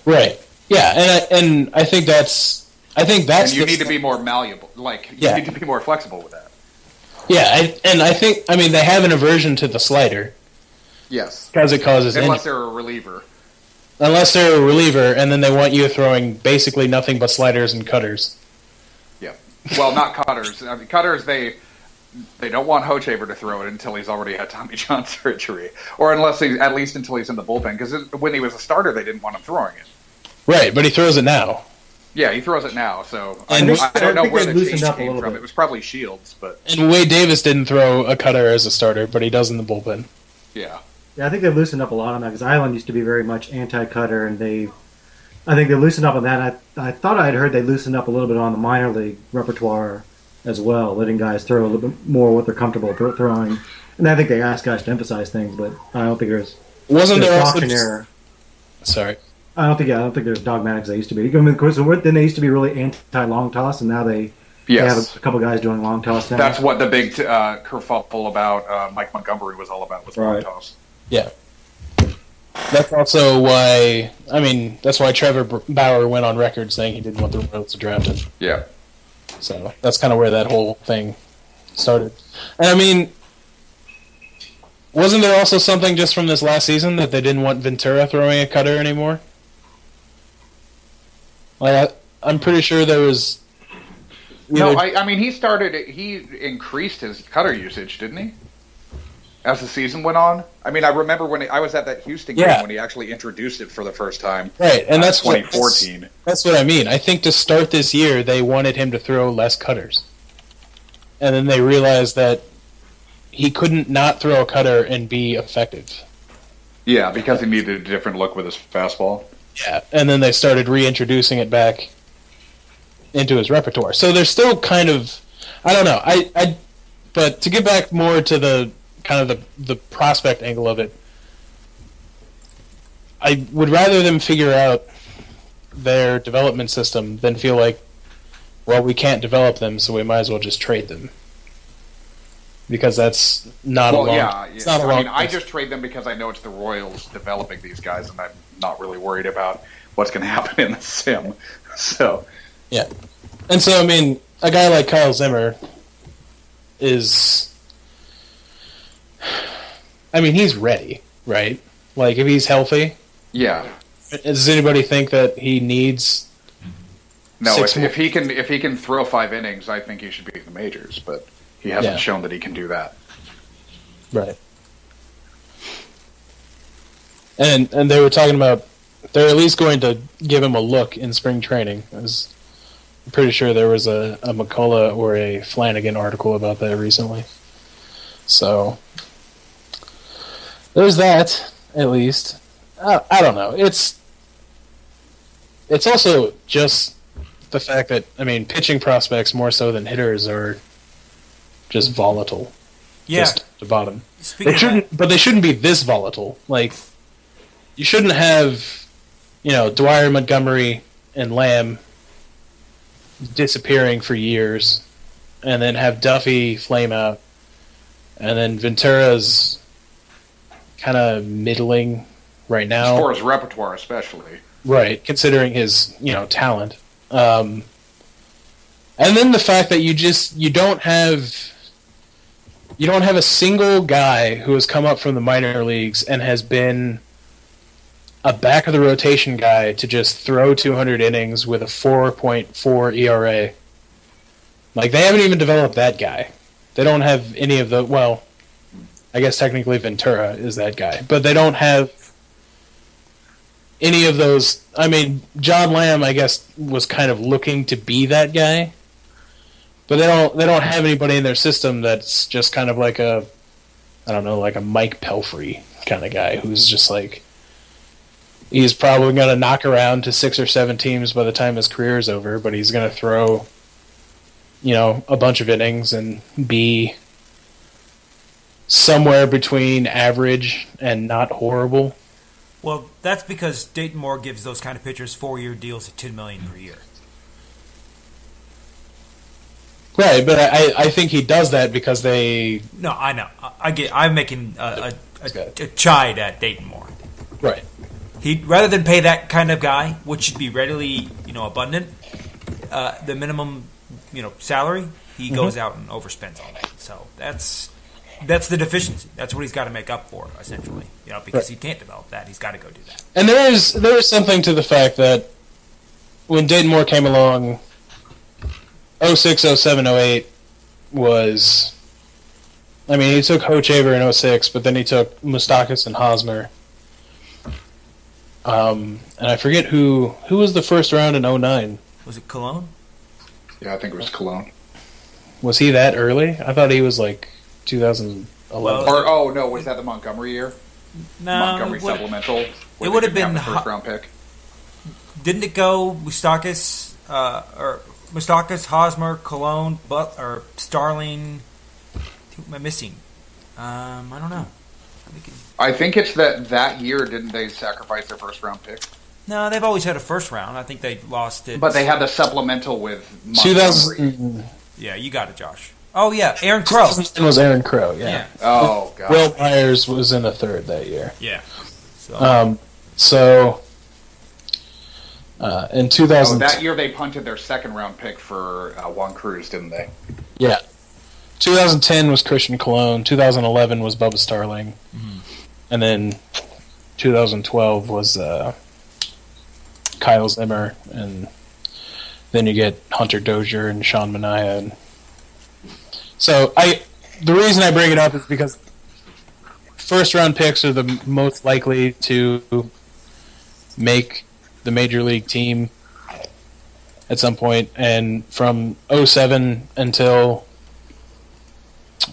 Right. Yeah, and I, and I think that's I think that's And you need to be more malleable. Like you Yeah. need to be more flexible with that. Yeah, I, and I think I mean they have an aversion to the slider Yes. because it causes Unless injury. they're a reliever. unless they're a reliever, and then they want you throwing basically nothing but sliders and cutters. Yeah. Well, not cutters. I mean, cutters they they don't want Hochevar to throw it until he's already had Tommy John surgery, or unless he at least until he's in the bullpen. Because when he was a starter, they didn't want him throwing it. Right, but he throws it now. Yeah, he throws it now. So I, And I, we- don't I know think where the loosened change up came from. bit. It was probably Shields, but And Wade Davis didn't throw a cutter as a starter, but he does in the bullpen. yeah. yeah, I think they've loosened up a lot on that because Eiland used to be very much anti-cutter, and they, I think they loosened up on that. I, I thought I had heard they loosened up a little bit on the minor league repertoire as well, letting guys throw a little bit more what they're comfortable throwing. And I think they asked guys to emphasize things, but I don't think there's, Wasn't there's there also doctrinaire. sorry? I don't think yeah, I don't think there's dogmatics as they used to be. I mean, of course, then they used to be really anti long toss, and now they, they have Yes. a couple guys doing long toss now. That's what the big uh, kerfuffle about uh, Mike Montgomery was all about. Was long toss. Yeah. That's also why I mean that's why Trevor Bauer went on record saying he didn't want the Royals to draft him. Yeah. So that's kind of where that whole thing started. And I mean, wasn't there also something just from this last season that they didn't want Ventura throwing a cutter anymore? Like, I, I'm pretty sure there was. No, either- I, I mean he started. He increased his cutter usage, didn't he? As the season went on. I mean, I remember when I was at that Houston game Yeah. when he actually introduced it for the first time. right, and uh, that's what- 2014. That's what I mean. I think to start this year, they wanted him to throw less cutters, and then they realized that he couldn't not throw a cutter and be effective. Yeah, because he needed a different look with his fastball. Yeah, and then they started reintroducing it back into his repertoire. So they're still kind of, I don't know. I, I, but to get back more to the kind of the the prospect angle of it, I would rather them figure out their development system than feel like, well, we can't develop them, so we might as well just trade them. Because that's not a well, long. yeah, it's yeah. not a I long. mean, I just trade them because I know it's the Royals developing these guys, and I'm not really worried about what's going to happen in the sim. So, yeah, And so, I mean, a guy like Kyle Zimmer is. I mean, he's ready, right? Like, if he's healthy, yeah. does anybody think that he needs. No, if, if he can if he can throw five innings, I think he should be in the majors. But he hasn't Yeah. shown that he can do that. Right. And and they were talking about they're at least going to give him a look in spring training. I'm pretty sure there was a, a McCullough or a Flanagan article about that recently. So there's that, at least. Uh, I don't know. It's it's also just the fact that I mean, pitching prospects more so than hitters are just volatile. Yeah. Just to bottom. Speaking They shouldn't, but they shouldn't be this volatile. Like, you shouldn't have, you know, Dwyer, Montgomery, and Lamb disappearing for years, and then have Duffy flame out, and then Ventura's kind of middling right now. As far as repertoire, especially. Right, considering his you know talent, um, and then the fact that you just you don't have you don't have a single guy who has come up from the minor leagues and has been a back of the rotation guy to just throw 200 innings with a 4.4 ERA. Like they haven't even developed that guy. They don't have any of the well, I guess technically Ventura is that guy, but they don't have any of those. I mean, John Lamb, I guess, was kind of looking to be that guy, but they don't. They don't have anybody in their system that's just kind of like a, I don't know, like a Mike Pelfrey kind of guy who's just like. He's probably going to knock around to six or seven teams by the time his career is over, but he's going to throw, you know, a bunch of innings and be somewhere between average and not horrible. well, that's because Dayton Moore gives those kind of pitchers four-year deals at ten million per year. Right, but I, I think he does that because they No, I know. I, I get. I'm making a, a, a, a chide at Dayton Moore. right. He rather than pay that kind of guy, which should be readily, you know, abundant, uh, the minimum, you know, salary, he goes out and overspends on it. So that's that's the deficiency. That's what he's got to make up for, essentially. You know, because he can't develop that, he's got to go do that. And there is there is something to the fact that when Dayton Moore came along, 06, 07, 08 was. I mean, he took Hochevar in 06, but then he took Moustakas and Hosmer. Um, and I forget who who was the first round in 09. Was it Colón? Yeah, I think it was Colón. Was he that early? I thought he was like 2011. Well, Or oh no, was that the Montgomery year? No, Montgomery it supplemental. it would have been the first ho- round pick. Didn't it go Moustakas uh, or Moustakas, Hosmer, Colón, but or Starling? Who am I missing? Um, I don't know. I think it- I think it's that that year didn't they sacrifice their first round pick? no, they've always had a first round. I think they lost it. But they had the supplemental with Montgomery. 2000 yeah, you got it, Josh. Oh yeah, Aaron Crow. 2010 was Aaron Crow. Yeah, Yeah. Oh god. Wil Myers was in the third that year. yeah. So Um, so uh, in Oh, 2000, that year they punted their second round pick for uh, Juan Cruz, didn't they? yeah, 2010 was Christian Colón. 2011 was Bubba Starling, and then 2012 was uh, Kyle Zimmer, and then you get Hunter Dozier and Sean Manaea. And so I, the reason I bring it up is because first round picks are the most likely to make the major league team at some point and from 07 until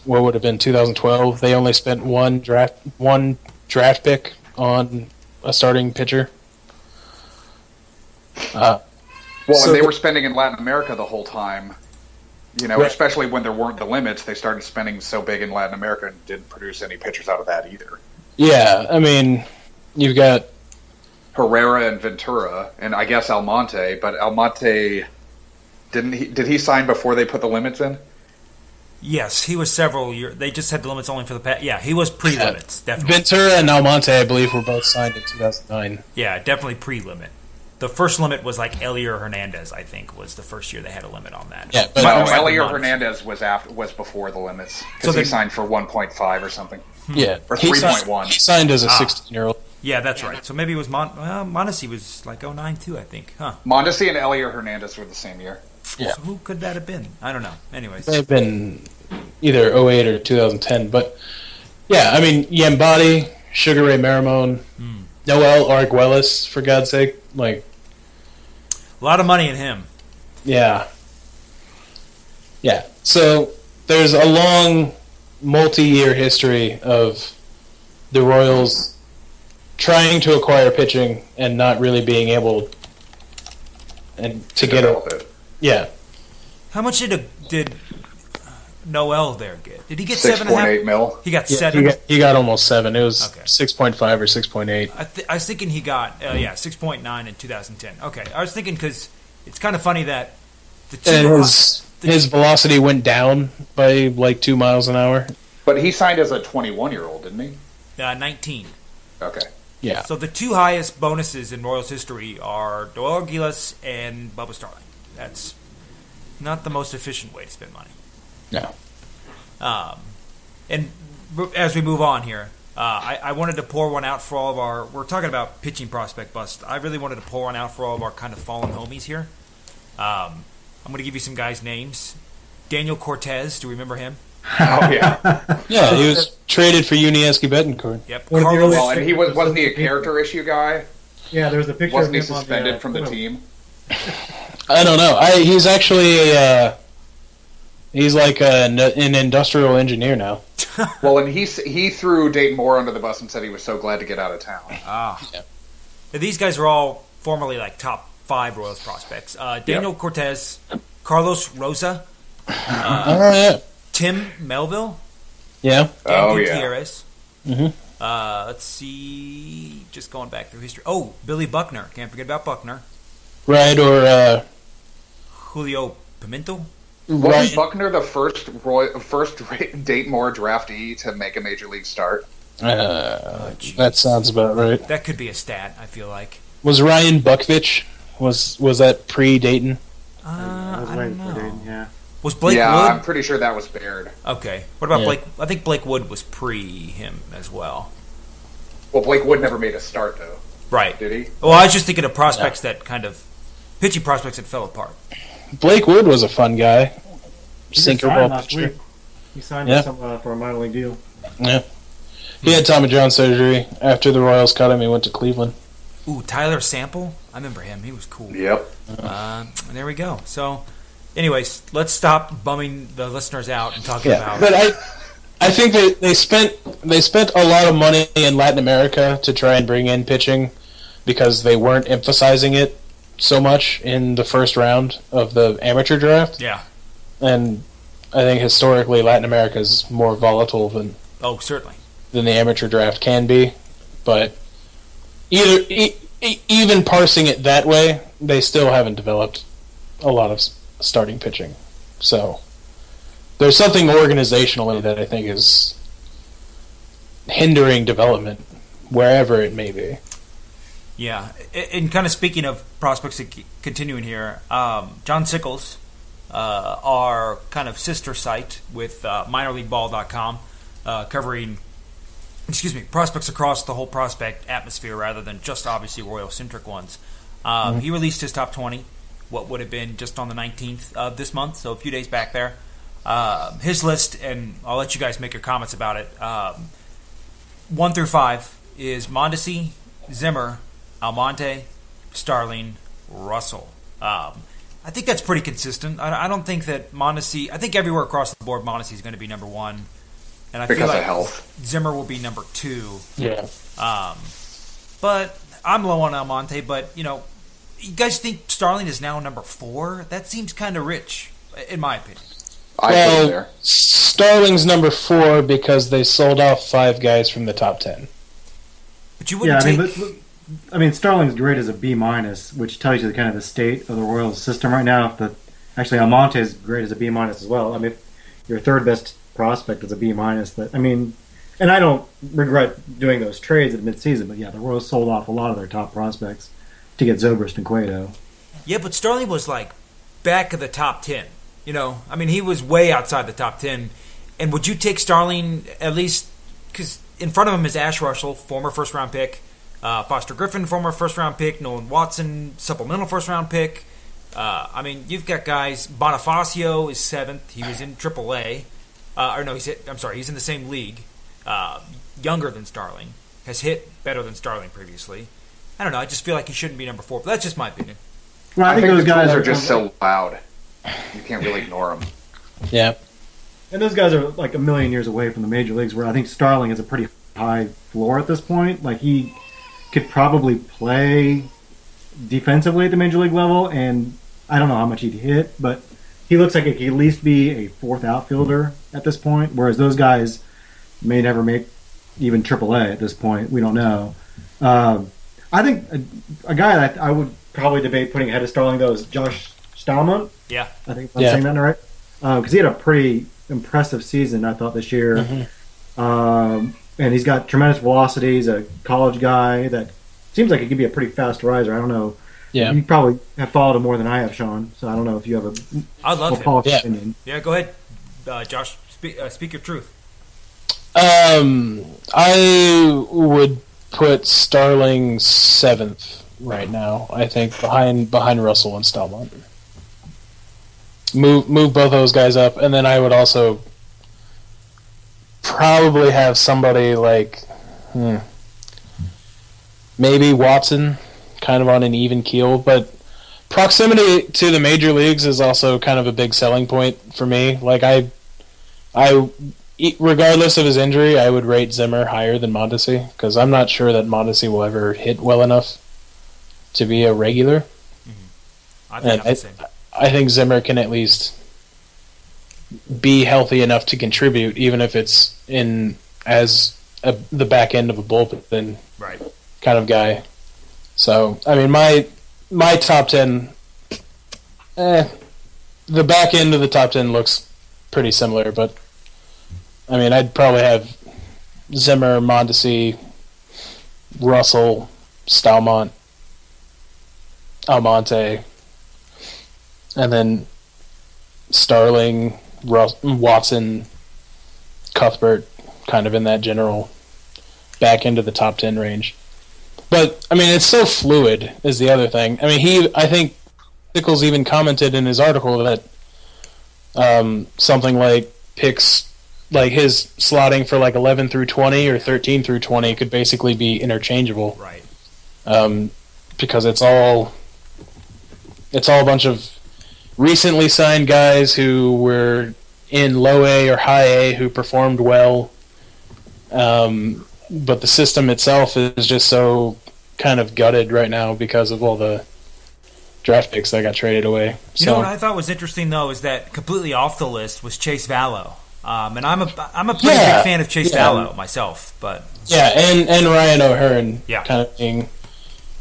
what would have been 2012 they only spent one draft one draft pick on a starting pitcher uh, Well, So they the- were spending in Latin America the whole time. You know, Right. especially when there weren't the limits, they started spending so big in Latin America and didn't produce any pitchers out of that either. yeah i mean you've got Herrera and Ventura, and I guess Almonte, but Almonte didn't he did he sign before they put the limits in? Yes, he was several years. They just had the limits only for the past. Yeah, he was pre limits. Definitely. ventura and almonte i believe were both signed in 2009 Yeah, definitely pre limit. The first limit was like Elier Hernandez. I think was the first year they had a limit on that. Yeah, but- No, Like Elier. Hernandez was after was before the limits So because he then- signed for one point five or something. yeah Or He signed- 3.1. he signed as a Ah. 16 year old Yeah, that's right. So maybe it was Mon. Well, Mondesi was like 09 too. I think. Huh. Mondesi and Elier Hernandez were the same year. Yeah. So who could that have been? I don't know. Anyways. They've been either 08 or 2010, but yeah, I mean Yambati, Sugar Ray Marimon, hmm. Noel Arguelles, for God's sake, like A lot of money in him. Yeah. Yeah. So there's a long multi-year history of the Royals trying to acquire pitching and not really being able and to get Develop it. it. Yeah. How much did a, did Noel there get? Did he get Six seven and a point half? eight mil. He got Yeah, seven. he got, he got almost seven. It was Okay. six point five or six point eight. I, th- I was thinking he got uh, yeah six point nine in 2010. Okay, I was thinking because it's kind of funny that the two And his the- his velocity went down by like two miles an hour. But he signed as a 21 year old, didn't he? uh, 19. Okay. Yeah. So the two highest bonuses in Royals history are Noel Arguelles and Bubba Starling. That's not the most efficient way to spend money. No. Um, and as we move on here, uh, I, I wanted to pour one out for all of our. We're talking about pitching prospect bust. I really wanted to pour one out for all of our kind of fallen homies here. Um, I'm going to give you some guys' names. Daniel Cortes. Do you remember him? Oh yeah. Yeah, he was traded for Yuniesky Betancourt. Yep. One Carlos. well, and he was wasn't he a character issue guy? Yeah, there was a picture. Wasn't he of him on suspended uh, from the team? I don't know. I, he's actually uh, he's like a, an industrial engineer now. Well, and he he threw Dayton Moore under the bus and said he was so glad to get out of town. Ah. Yeah. These guys are all formerly like top five Royals prospects. Uh, Daniel Cortes, Carlos Rosa, oh yeah, Tim Melville, yeah. Dan Oh, yeah. Gutierrez. Mhm. Uh, let's see. Just going back through history. Oh, Billy Buckner. Can't forget about Buckner. Right or uh, Julio Pimentel. Wasn't right. Buckner the first Roy, first Dayton Moore draftee to make a major league start? Uh, jeez. that sounds about right. That could be a stat. I feel like. Was Ryan Buckvich? Was was that pre Dayton? Uh, I I don't know. Dayton, yeah. Was Blake yeah, Wood? I'm pretty sure that was Baird. Okay. What about Yeah. Blake? I think Blake Wood was pre him as well. Well, Blake Wood never made a start though, Right. did he? Well, I was just thinking of prospects that kind of pitching prospects that fell apart. Blake Wood was a fun guy. He Sinker signed ball pitcher. week. He signed Yeah. for, some, uh, for a minor league deal. Yeah. He had Tommy John surgery after the Royals cut him. He went to Cleveland. Ooh, Tyler Sample. I remember him. He was cool. Yep. Uh, and there we go. So, anyways, let's stop bumming the listeners out and talking Yeah, about. but I, I think they, they spent they spent a lot of money in Latin America to try and bring in pitching because they weren't emphasizing it so much in the first round of the amateur draft, yeah. and I think historically Latin America is more volatile than Oh, certainly. than the amateur draft can be, but either e- e- even parsing it that way, they still haven't developed a lot of starting pitching. So there's something organizationally that I think is hindering development wherever it may be. Yeah. And kind of speaking of prospects, continuing here, um, John Sickles, uh, our kind of sister site with uh, minorleagueball.com, uh, covering, excuse me, prospects across the whole prospect atmosphere rather than just obviously Royal centric ones. Um, He released his top 20, what would have been just on the 19th of this month, so a few days back there. Um, his list, and I'll let you guys make your comments about it. Um, one through five is Mondesi, Zimmer, Almonte, Starling, Russell. Um, I think that's pretty consistent. I, I don't think that Mondesi. I think everywhere across the board, Mondesi is going to be number one, and I Because feel of like health. Zimmer will be number two. Yeah. Um, but I'm low on Almonte. But you know, you guys think Starling is now number four? That seems kind of rich, in my opinion. I put Well, there. Starling's number four because they sold off five guys from the top ten. But you wouldn't I mean, take. look, look, I mean, Starling's grade is a B minus, which tells you the kind of the state of the Royals system right now. The actually Almonte's grade is a B minus as well. I mean, your third best prospect is a B minus. That I mean, and I don't regret doing those trades at midseason, but yeah, the Royals sold off a lot of their top prospects to get Zobrist and Cueto. Yeah, but Starling was like back of the top 10. You know, I mean, he was way outside the top 10. And would you take Starling at least because in front of him is Ashe Russell, former first round pick, uh, Foster Griffin, former first round pick, Nolan Watson, supplemental first round pick. Uh, I mean, you've got guys. Bonifacio is seventh. He was in AAA. Uh, or no, he's hit, I'm sorry, he's in the same league. Uh, younger than Starling, has hit better than Starling previously. I don't know. I just feel like he shouldn't be number four, but that's just my opinion. Well, I, I think, think those guys are are just so loud. You can't really ignore them. Yeah. And those guys are like a million years away from the major leagues, where I think Starling has a pretty high floor at this point. Like he could probably play defensively at the major league level, and I don't know how much he'd hit, but he looks like he could at least be a fourth outfielder at this point. Whereas those guys may never make even AAA at this point. We don't know. Um, I think a, a guy that I would probably debate putting ahead of Starling though is Josh Staumont. Yeah. I think if I'm Yeah. saying that right. Because he had a pretty impressive season, I thought, this year. Um, and he's got tremendous velocity. He's a college guy that seems like he could be a pretty fast riser. I don't know. Yeah. You probably have followed him more than I have, Shaun. So I don't know if you have a I more love him. polished Yeah. opinion. Yeah, go ahead, uh, Josh. Speak, uh, speak your truth. Um, I would put Starling seventh right now. I think behind behind Russell and Staumont. Move move both those guys up, and then I would also probably have somebody like hmm, maybe Watson, kind of on an even keel, but. Proximity to the major leagues is also kind of a big selling point for me. Like I, I, regardless of his injury, I would rate Zimmer higher than Mondesi because I'm not sure that Mondesi will ever hit well enough to be a regular. I think I. I think Zimmer can at least be healthy enough to contribute, even if it's in as a, the back end of a bullpen Right. kind of guy. So I mean, my my top ten, eh, the back end of the top ten looks pretty similar, but I mean, I'd probably have Zimmer, Mondesi, Russell, Staumont, Almonte, and then Starling, Watson, Cuthbert, kind of in that general back into the top ten range. But I mean, it's so fluid. Is the other thing. I mean, he. I think Pickles even commented in his article that um, something like picks, like his slotting for like eleven through twenty or thirteen through twenty could basically be interchangeable Right. um, because it's all it's all a bunch of recently signed guys who were in low A or high A who performed well. Um, but the system itself is just so kind of gutted right now because of all the draft picks that got traded away. You know what I thought was interesting though is that completely off the list was Chase Vallot. Um, and I'm a I'm a pretty Yeah. big fan of Chase Yeah. Vallot myself, but yeah, and and Ryan O'Hearn Yeah. kind of being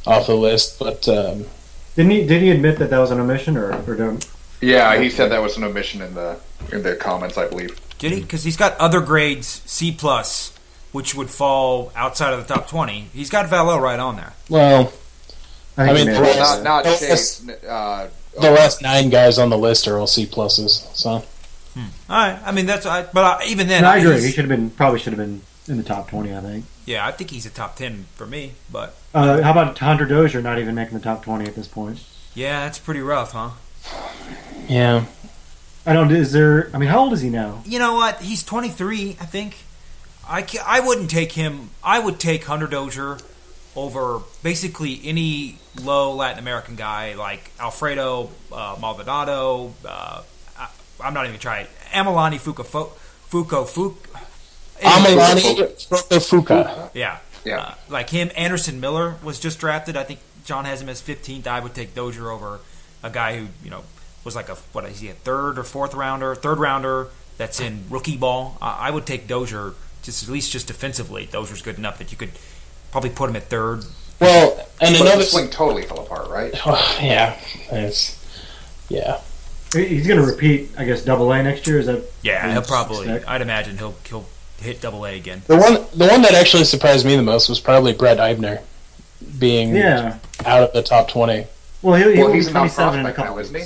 off the list, but um, Didn't he? Did he admit that that was an omission, or, or don't? Yeah, he said that was an omission in the in the comments, I believe. did he? Because he's got other grades C plus, which would fall outside of the top twenty. He's got Vallot right on there. well, think I mean, may have Well, said Not not Chase. Uh, the last nine guys on the list are all C pluses. So All right, I mean that's I, but I, even then, No, I agree. He should have been. Probably should have been in the top twenty. I think. Yeah, I think he's a top ten for me. But Uh, how about Hunter Dozier not even making the top twenty at this point? yeah, that's pretty rough, huh? yeah, I don't. Is there? I mean, how old is he now? You know what? He's 23, I think. I, I wouldn't take him. I would take Hunter Dozier over basically any low Latin American guy like Alfredo uh, Maldonado. Uh, I, I'm not even trying. Amelani Fuka Fuko Fuko. Amalani Fuka. Yeah. Yeah. Uh, like him, Anderson Miller was just drafted. I think John has him as 15th. I would take Dozier over a guy who, you know, was like a, what is he, a third or fourth rounder, third rounder that's in rookie ball. I I would take Dozier just at least just defensively. Dozier's good enough that you could probably put him at third. Well, and but another the swing totally fell apart, right? yeah, it's yeah. He's going to repeat, I guess, Double A next year. Is that? Yeah, he'll probably. expect? I'd imagine he'll he'll hit double A again. The one the one that actually surprised me the most was probably Brett Eibner being Yeah. out of the top twenty. Well, he, he Well, he's a twenty-seven in a non-prospect now, isn't he?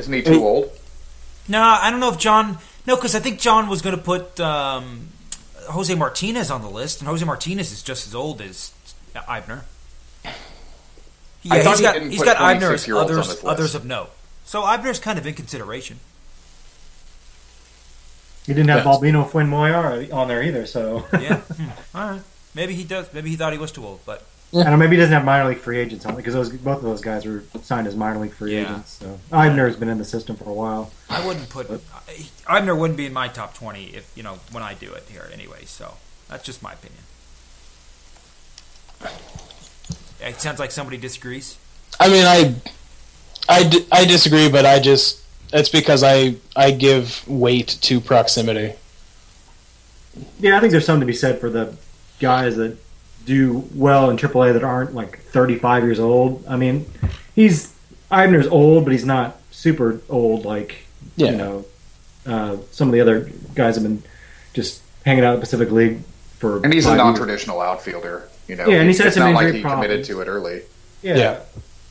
Isn't he too old? No, I don't know if John. No, because I think John was going to put um, Jose Martinez on the list, and Jose Martinez is just as old as Eibner. Yeah, I thought he's he got didn't he's got Eibner as others others of note. So Eibner's kind of in consideration. He didn't have Yes. Balbino Fuenmayor on there either. So Yeah. Hmm. All right. Maybe he does. Maybe he thought he was too old, but I don't know, maybe he doesn't have minor league free agents on it because those both of those guys were signed as minor league free Yeah. agents. So Eibner has been in the system for a while. I wouldn't put Eibner wouldn't be in my top twenty if you know when I do it here anyway. So that's just my opinion. It sounds like somebody disagrees. I mean, I, I, I disagree, but I just it's because I I give weight to proximity. Yeah, I think there's something to be said for the guys that do well in AAA that aren't like 35 years old. I mean, he's Eibner's old, but he's not super old like Yeah. you know uh, some of the other guys have been just hanging out in the Pacific League for. And he's a non-traditional outfielder. You know, Yeah, and he's had it's some not like injury he committed to it early. Yeah. Yeah.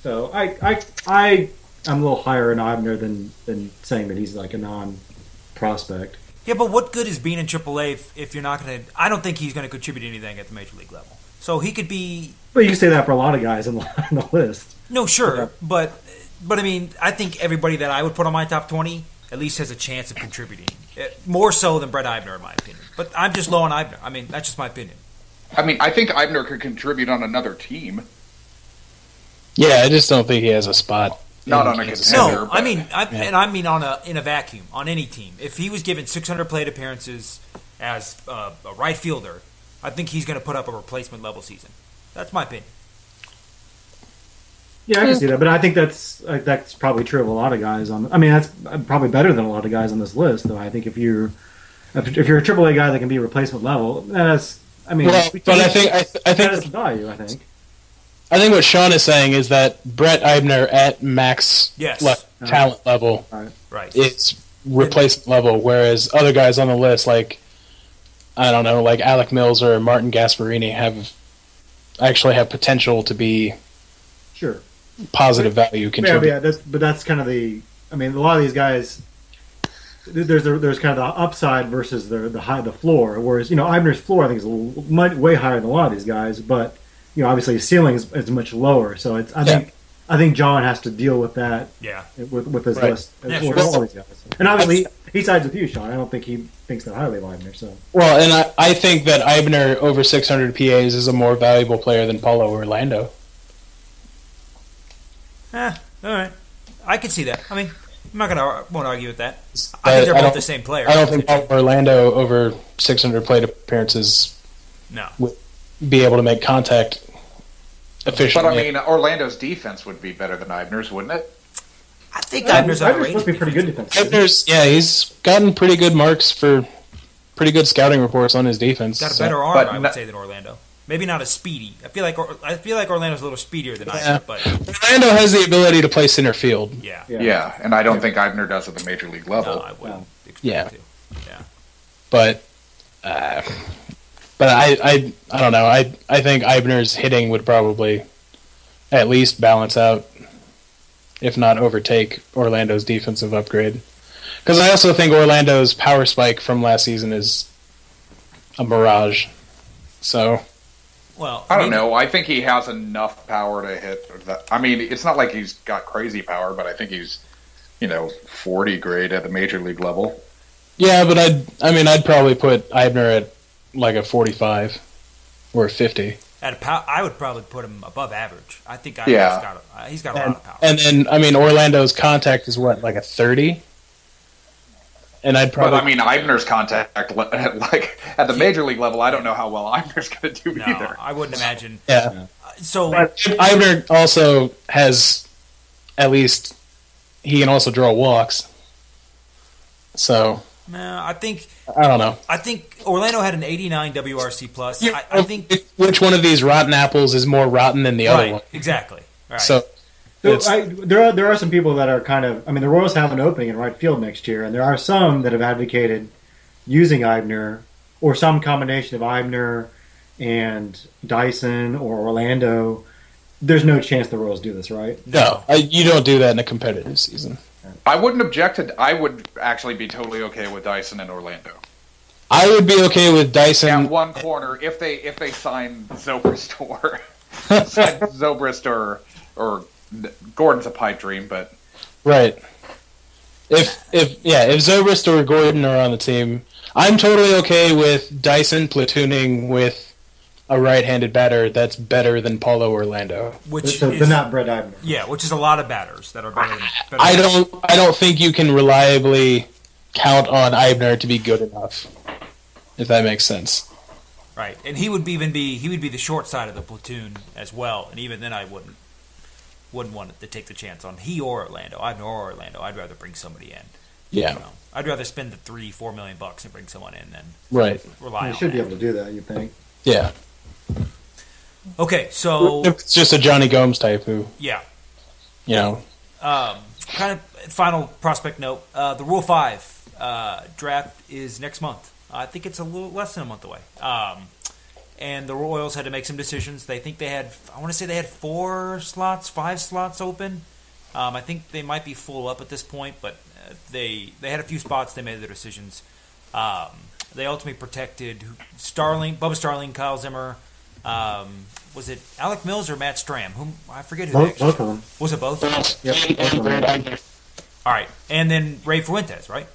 So I I I I'm a little higher in Eibner than than saying that he's like a non prospect. Yeah, but what good is being in AAA if, if you're not going to? I don't think he's going to contribute anything at the major league level. So he could be But you can say that for a lot of guys on the, on the list. no sure, Okay. but but I mean, I think everybody that I would put on my top twenty at least has a chance of contributing Eh, more so than Brett Eibner, in my opinion. But I'm just low on Eibner. I mean, that's just my opinion. I mean, I think Eibner could contribute on another team. Yeah, I just don't think he has a spot. Not in on a contender. No, but- I mean, I, and I mean on a in a vacuum on any team. If he was given 600 plate appearances as uh, a right fielder, I think he's going to put up a replacement level season. That's my opinion. Yeah, I can see that, but I think that's uh, that's probably true of a lot of guys on. I mean, that's probably better than a lot of guys on this list. Though I think if you're if, if you're a AAA guy that can be replacement level, that's I mean, Well, but I think I, th- I that is think the value. I think. I think what Shaun is saying is that Brett Eibner at max Yes. le- talent level Right. is replacement level, whereas other guys on the list, like I don't know, like Alec Mills or Marten Gasparini, have actually have potential to be Sure. positive value Yeah, but yeah, that's but that's kind of the. I mean, a lot of these guys. There's the, there's kind of the upside versus the the high the floor. Whereas you know Eibner's floor I think is a little, much, way higher than a lot of these guys, but you know obviously his ceiling is, is much lower. So it's I Yeah. think I think John has to deal with that Yeah. with with his Right. list Yeah, with sure. all these guys. And obviously he sides with you, Shaun. I don't think he thinks that highly of Eibner. So Well, and I, I think that Eibner over 600 PAs is a more valuable player than Paulo Orlando. Eh, all right. I could see that. I mean, I'm not gonna won't argue with that. I think they're I both the same player. I don't think Paulo Orlando over 600 plate appearances No. Be able to make contact efficiently. But. I mean, Orlando's defense would be better than Eibner's, wouldn't it? I think Eibner's Eibner's supposed to be pretty good defense. Eibner's, yeah, he's gotten pretty good marks for pretty good scouting reports on his defense. Got a so- better arm, but I would not- say, than Orlando. Maybe not as speedy. I feel like Or- I feel like Orlando's a little speedier than Yeah. Eibner, but Orlando has the ability to play center field. yeah, Yeah. Yeah, and I don't think Eibner does at the major league level. no, I wouldn't expect Yeah. to. Yeah. but uh, but I, I I don't know. I I think Eibner's hitting would probably at least balance out, if not overtake Orlando's defensive upgrade. Because I also think Orlando's power spike from last season is a mirage. So Well, I don't maybe- know. I think he has enough power to hit. That. I mean, it's not like he's got crazy power, but I think he's, you know, 40 grade at the major league level. yeah, but I'd I mean I'd probably put Eibner at like a forty-five or a fifty. At a pow- I would probably put him above average. I think Eibner's Yeah. got a, uh, he's got a And, lot of power. and then I mean Orlando's contact is what like a thirty, and I'd probably But I mean, Eibner's contact, like at the major league level, I don't know how well Eibner's going to do no, either. I wouldn't imagine. yeah. So But Eibner also has at least he can also draw walks. So no, I think I don't know. I think Orlando had an 89 WRC plus. I, I think which one of these rotten apples is more rotten than the other one. exactly. Right. So So I, there are there are some people that are kind of. I mean, the Royals have an opening in right field next year, and there are some that have advocated using Eibner or some combination of Eibner and Dyson or Orlando. There's no chance the Royals do this, right? no, I, you don't do that in a competitive season. I wouldn't object to. I would actually be totally okay with Dyson and Orlando. I would be okay with Dyson. At one corner, if they if they sign Zobrist or sign Zobrist or or Gordon's a pipe dream, but Right. If if yeah, if Zobrist or Gordon are on the team, I'm totally okay with Dyson platooning with a right-handed batter that's better than Paulo Orlando. which so is, they're not Brett Eibner. yeah, which is a lot of batters that are better. Than, better I don't I don't think you can reliably count on Eibner to be good enough. If that makes sense. Right, and he would be even be he would be the short side of the platoon as well, and even then I wouldn't wouldn't want to take the chance on he or Orlando. I'd or Orlando. I'd rather bring somebody in. Yeah. You know, I'd rather spend the three four million bucks and bring someone in than Right. rely You on should be that. able to do that. You think? Yeah. Okay, so it's just a Johnny Gomes type who, yeah, you know, um, kind of final prospect note: uh, the Rule Five uh, draft is next month. I think it's a little less than a month away. Um, and the Royals had to make some decisions. They think they had, I want to say they had four slots, five slots open. Um, I think they might be full up at this point, but uh, they they had a few spots. They made their decisions. Um, they ultimately protected Starling, Bubba Starling, Kyle Zimmer. Um, was it Alec Mills or Matt Strahm? Whom I forget who. they Both, actually- both of them. Was it both? Yep. both of them. All right, and then Ray Fuentes, right?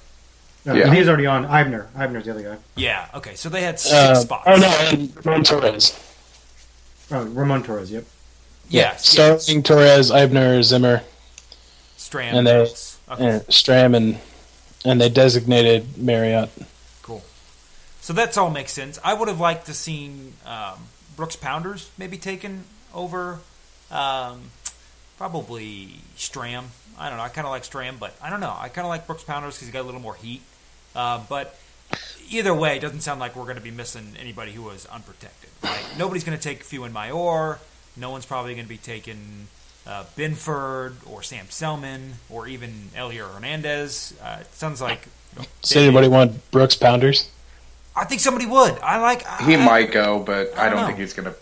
No, Yeah. He's already on Eibner. Eibner's the other guy. Yeah. Okay, so they had six uh, spots. oh no, and Ramon Torres. Oh, Ramon Torres. Yep. Yes. Starling, Torres, Eibner, Zimmer, Strahm. and they Okay. and Strahm, and and they designated Mariot. Cool. So that's all makes sense. I would have liked to seen um, Brooks Pounders maybe taken over, um, probably Strahm. I don't know. I kind of like Strahm, but I don't know. I kind of like Brooks Pounders because he got a little more heat. Uh, but either way, it doesn't sound like we're going to be missing anybody who was unprotected. Like nobody's going to take Fuenmayor. No one's probably going to be taking uh, Binford or Sam Selman or even Elier Hernandez. Uh, it sounds like. you know, Does anybody want Brooks Pounders? I think somebody would. I like. He I, might go, but I I don't don't think he's gonna.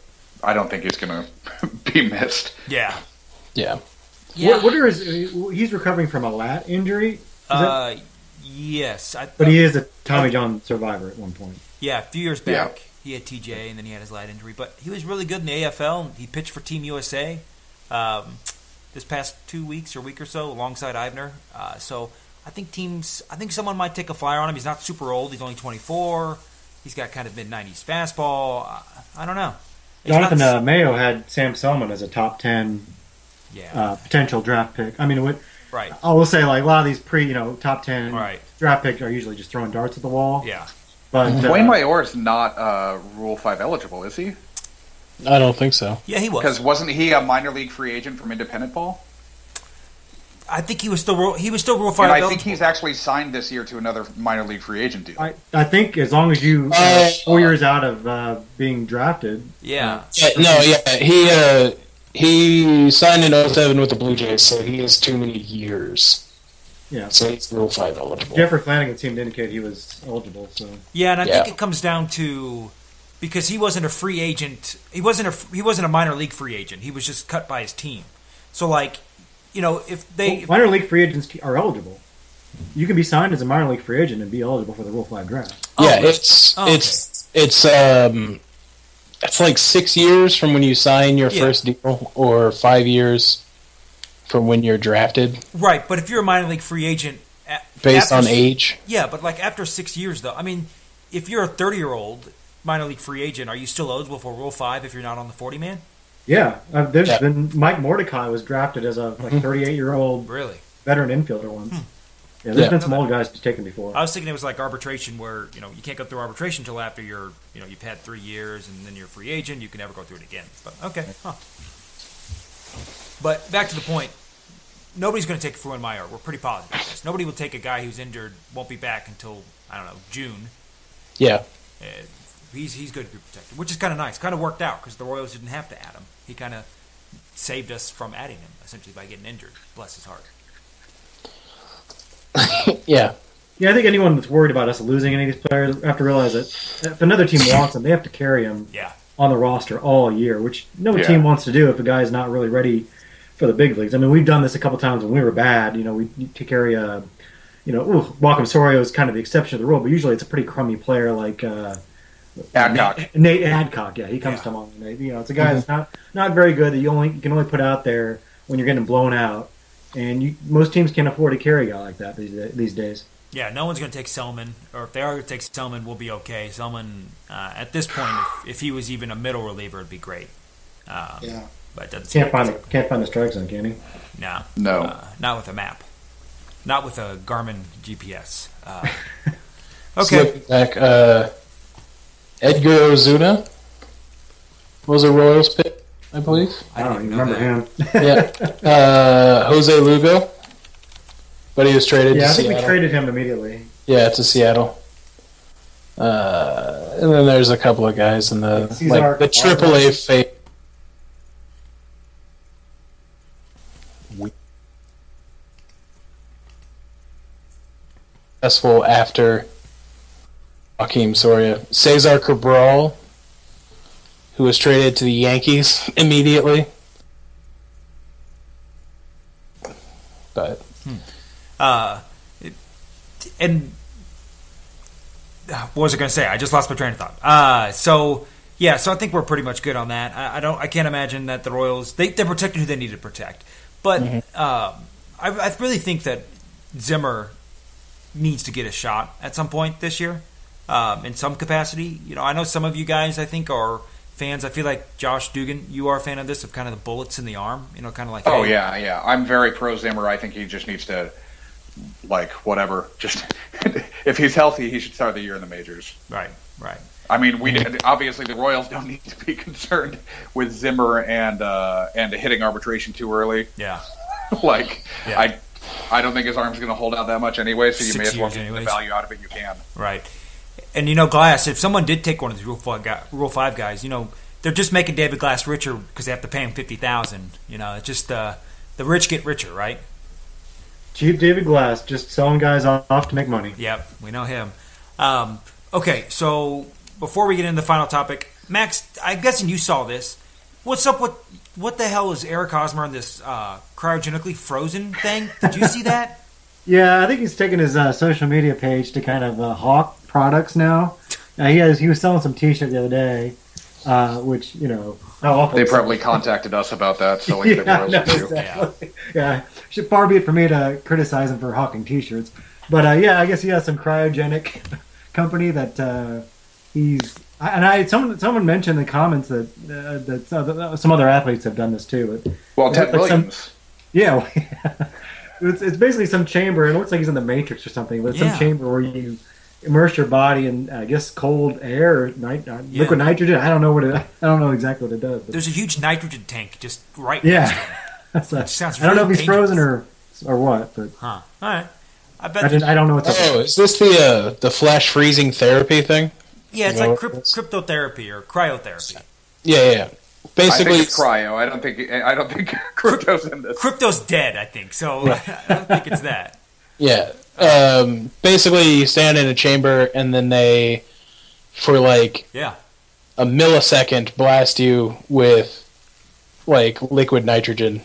I don't think he's gonna be missed. Yeah. Yeah. Yeah. What, what are his? He's recovering from a lat injury, uh, yes. I, but he is a Tommy John survivor at one point. Yeah, a few years Yeah. back, he had TJ, and then he had his lat injury. But he was really good in the AFL. He pitched for Team USA um, this past two weeks or week or so, alongside Eibner. Uh, so I think teams, I think someone might take a flyer on him. He's not super old. He's only 24. He's got kind of mid 90s fastball. I, I don't know. It's Jonathan not- uh, Mayo had Sam Selman as a top ten yeah, uh, potential draft pick. I mean, what right, I will say, like a lot of these pre, you know, top ten right, draft picks are usually just throwing darts at the wall. yeah. But uh, Fuenmayor is not uh, Rule Five eligible, is he? I don't think so. Yeah, he was. Because wasn't he a minor league free agent from independent ball? I think he was still rule- he was still Rule Five And I eligible. think he's actually signed this year to another minor league free agent deal. I, I think as long as you uh, Uh, four years out of uh, being drafted, yeah. Yeah, no, yeah, he uh, he signed in 07 with the Blue Jays, so he has too many years. yeah. So he's Rule Five eligible. Jeffrey Flanagan seemed to indicate he was eligible. So Yeah, and I Yeah. think it comes down to because he wasn't a free agent. He wasn't a he wasn't a minor league free agent. He was just cut by his team. So like, you know, if they Well, minor league free agents are eligible. You can be signed as a minor league free agent and be eligible for the Rule Five draft. yeah, Oh, it's oh, it's it's um, it's like six years from when you sign your Yeah. first deal, or five years from when you're drafted, right, but if you're a minor league free agent based after on age. yeah, but like after six years though, I mean, if you're a 30 year old minor league free agent, are you still eligible for Rule Five if you're not on the 40 man? Yeah, uh, there's Yeah. been Mike Mordecai was drafted as a like 38 year old Really? veteran infielder once. Hmm. Yeah, there's Yeah. been some old guys taken before. I was thinking it was like arbitration, where you know you can't go through arbitration until after you're you know you've had three years and then you're a free agent. You can never go through it again. But okay, huh. But back to the point. Nobody's going to take Fuenmayor. We're pretty positive. of this. Nobody will take a guy who's injured, won't be back until I don't know June. Yeah, Uh, he's he's good to be protected, which is kind of nice. Kind of worked out because the Royals didn't have to add him. He kind of saved us from adding him essentially by getting injured. Bless his heart. yeah, Yeah, I think anyone that's worried about us losing any of these players have to realize that if another team wants them, they have to carry them Yeah. on the roster all year, which no Yeah. team wants to do if a guy's not really ready for the big leagues. I mean, we've done this a couple times when we were bad. You know, we to carry a, you know, ooh, Joakim Soria is kind of the exception to the rule, but usually it's a pretty crummy player like uh, Adcock. Nate, Nate Adcock. Yeah, he comes Yeah. to mind. Nate, You know, it's a guy that's not not very good that you only you can only put out there when you're getting blown out, and you, most teams can't afford to carry a guy like that these these days. Yeah, no one's going to take Selman, or if they are going to take Selman, we'll be okay. Selman, uh, at this point, if, if he was even a middle reliever, it'd be great. Um, Yeah. but doesn't Can't find the like can't find the strike zone, can he? it. No, No. uh, not with a map, not with a Garmin GPS. Uh, okay, Slipping back, uh, Edgar Osuna was a Royals pick, I believe. I, don't didn't even remember that. him. yeah. Uh, Jose Lugo, but he was traded yeah, to I think Seattle. we traded him immediately. Yeah, to Seattle. Uh, and then there's a couple of guys in the Cesar like the Triple A Alvarez. fate. Successful after Joakim Soria, Cesar Cabral, who was traded to the Yankees immediately. But uh, it- and what was I going to say? I just lost my train of thought. Uh, so yeah, so I think we're pretty much good on that. I, I don't, I can't imagine that the Royals they they protected who they need to protect, but um, I, I really think that Zimmer needs to get a shot at some point this year, um, in some capacity. You know, I know some of you guys I think are fans. I feel like Josh Duggan, you are a fan of this of kind of the bullets in the arm. You know, kind of like Oh hey, yeah, yeah. I'm very pro Zimmer. I think he just needs to, like, whatever. Just if he's healthy, he should start the year in the majors. right, right. I mean, we obviously the Royals don't need to be concerned with Zimmer and uh, and hitting arbitration too early. Yeah. like, Yeah. I I don't think his arm's going to hold out that much anyway. So you Six may as well get the value out of it you can. Right. And you know, Glass. If someone did take one of these Rule Five, guy, Rule Five guys, you know, they're just making David Glass richer because they have to pay him fifty thousand. You know, it's just uh, the rich get richer, right? Cheap David Glass, just selling guys off to make money. Yep, we know him. Um, okay, so before we get into the final topic, Max, I'm guessing you saw this. What's up with what the hell is Eric Hosmer on this uh, cryogenically frozen thing? Did you see that? Yeah, I think he's taking his uh, social media page to kind of uh, hawk products now. Uh, he has he was selling some T-shirt the other day, uh, which you know how awful. They probably sounds. contacted us about that, so like the yeah, Royals no, would exactly. yeah. Should far be it for me to criticize him for hawking T-shirts, but uh, yeah, I guess he has some cryogenic company that uh, he's. And I someone someone mentioned in the comments that uh, that uh, some other athletes have done this too. But Well, Ted Like some- yeah, it's, it's basically some chamber. and It looks like he's in the Matrix or something. But it's Yeah. some chamber where you immerse your body in, I guess, cold air or nit- uh, Yeah. liquid nitrogen. I don't know what it. I don't know exactly what it does. But There's a huge nitrogen tank just right next to yeah, him. That's a- sounds I don't know if really he's frozen or or what, but Huh. All right. I bet. I, didn't, I don't know what's up. oh, is this the uh, the flash freezing therapy thing? yeah, it's You know like what cryp- cryptotherapy or cryotherapy. Yeah, yeah. yeah. I Basically, think it's cryo. I don't think I don't think Crypto's in this. Crypto's dead, I think. So I don't think it's that. Yeah. Um, basically, you stand in a chamber, and then they, for like Yeah. a millisecond, blast you with like liquid nitrogen,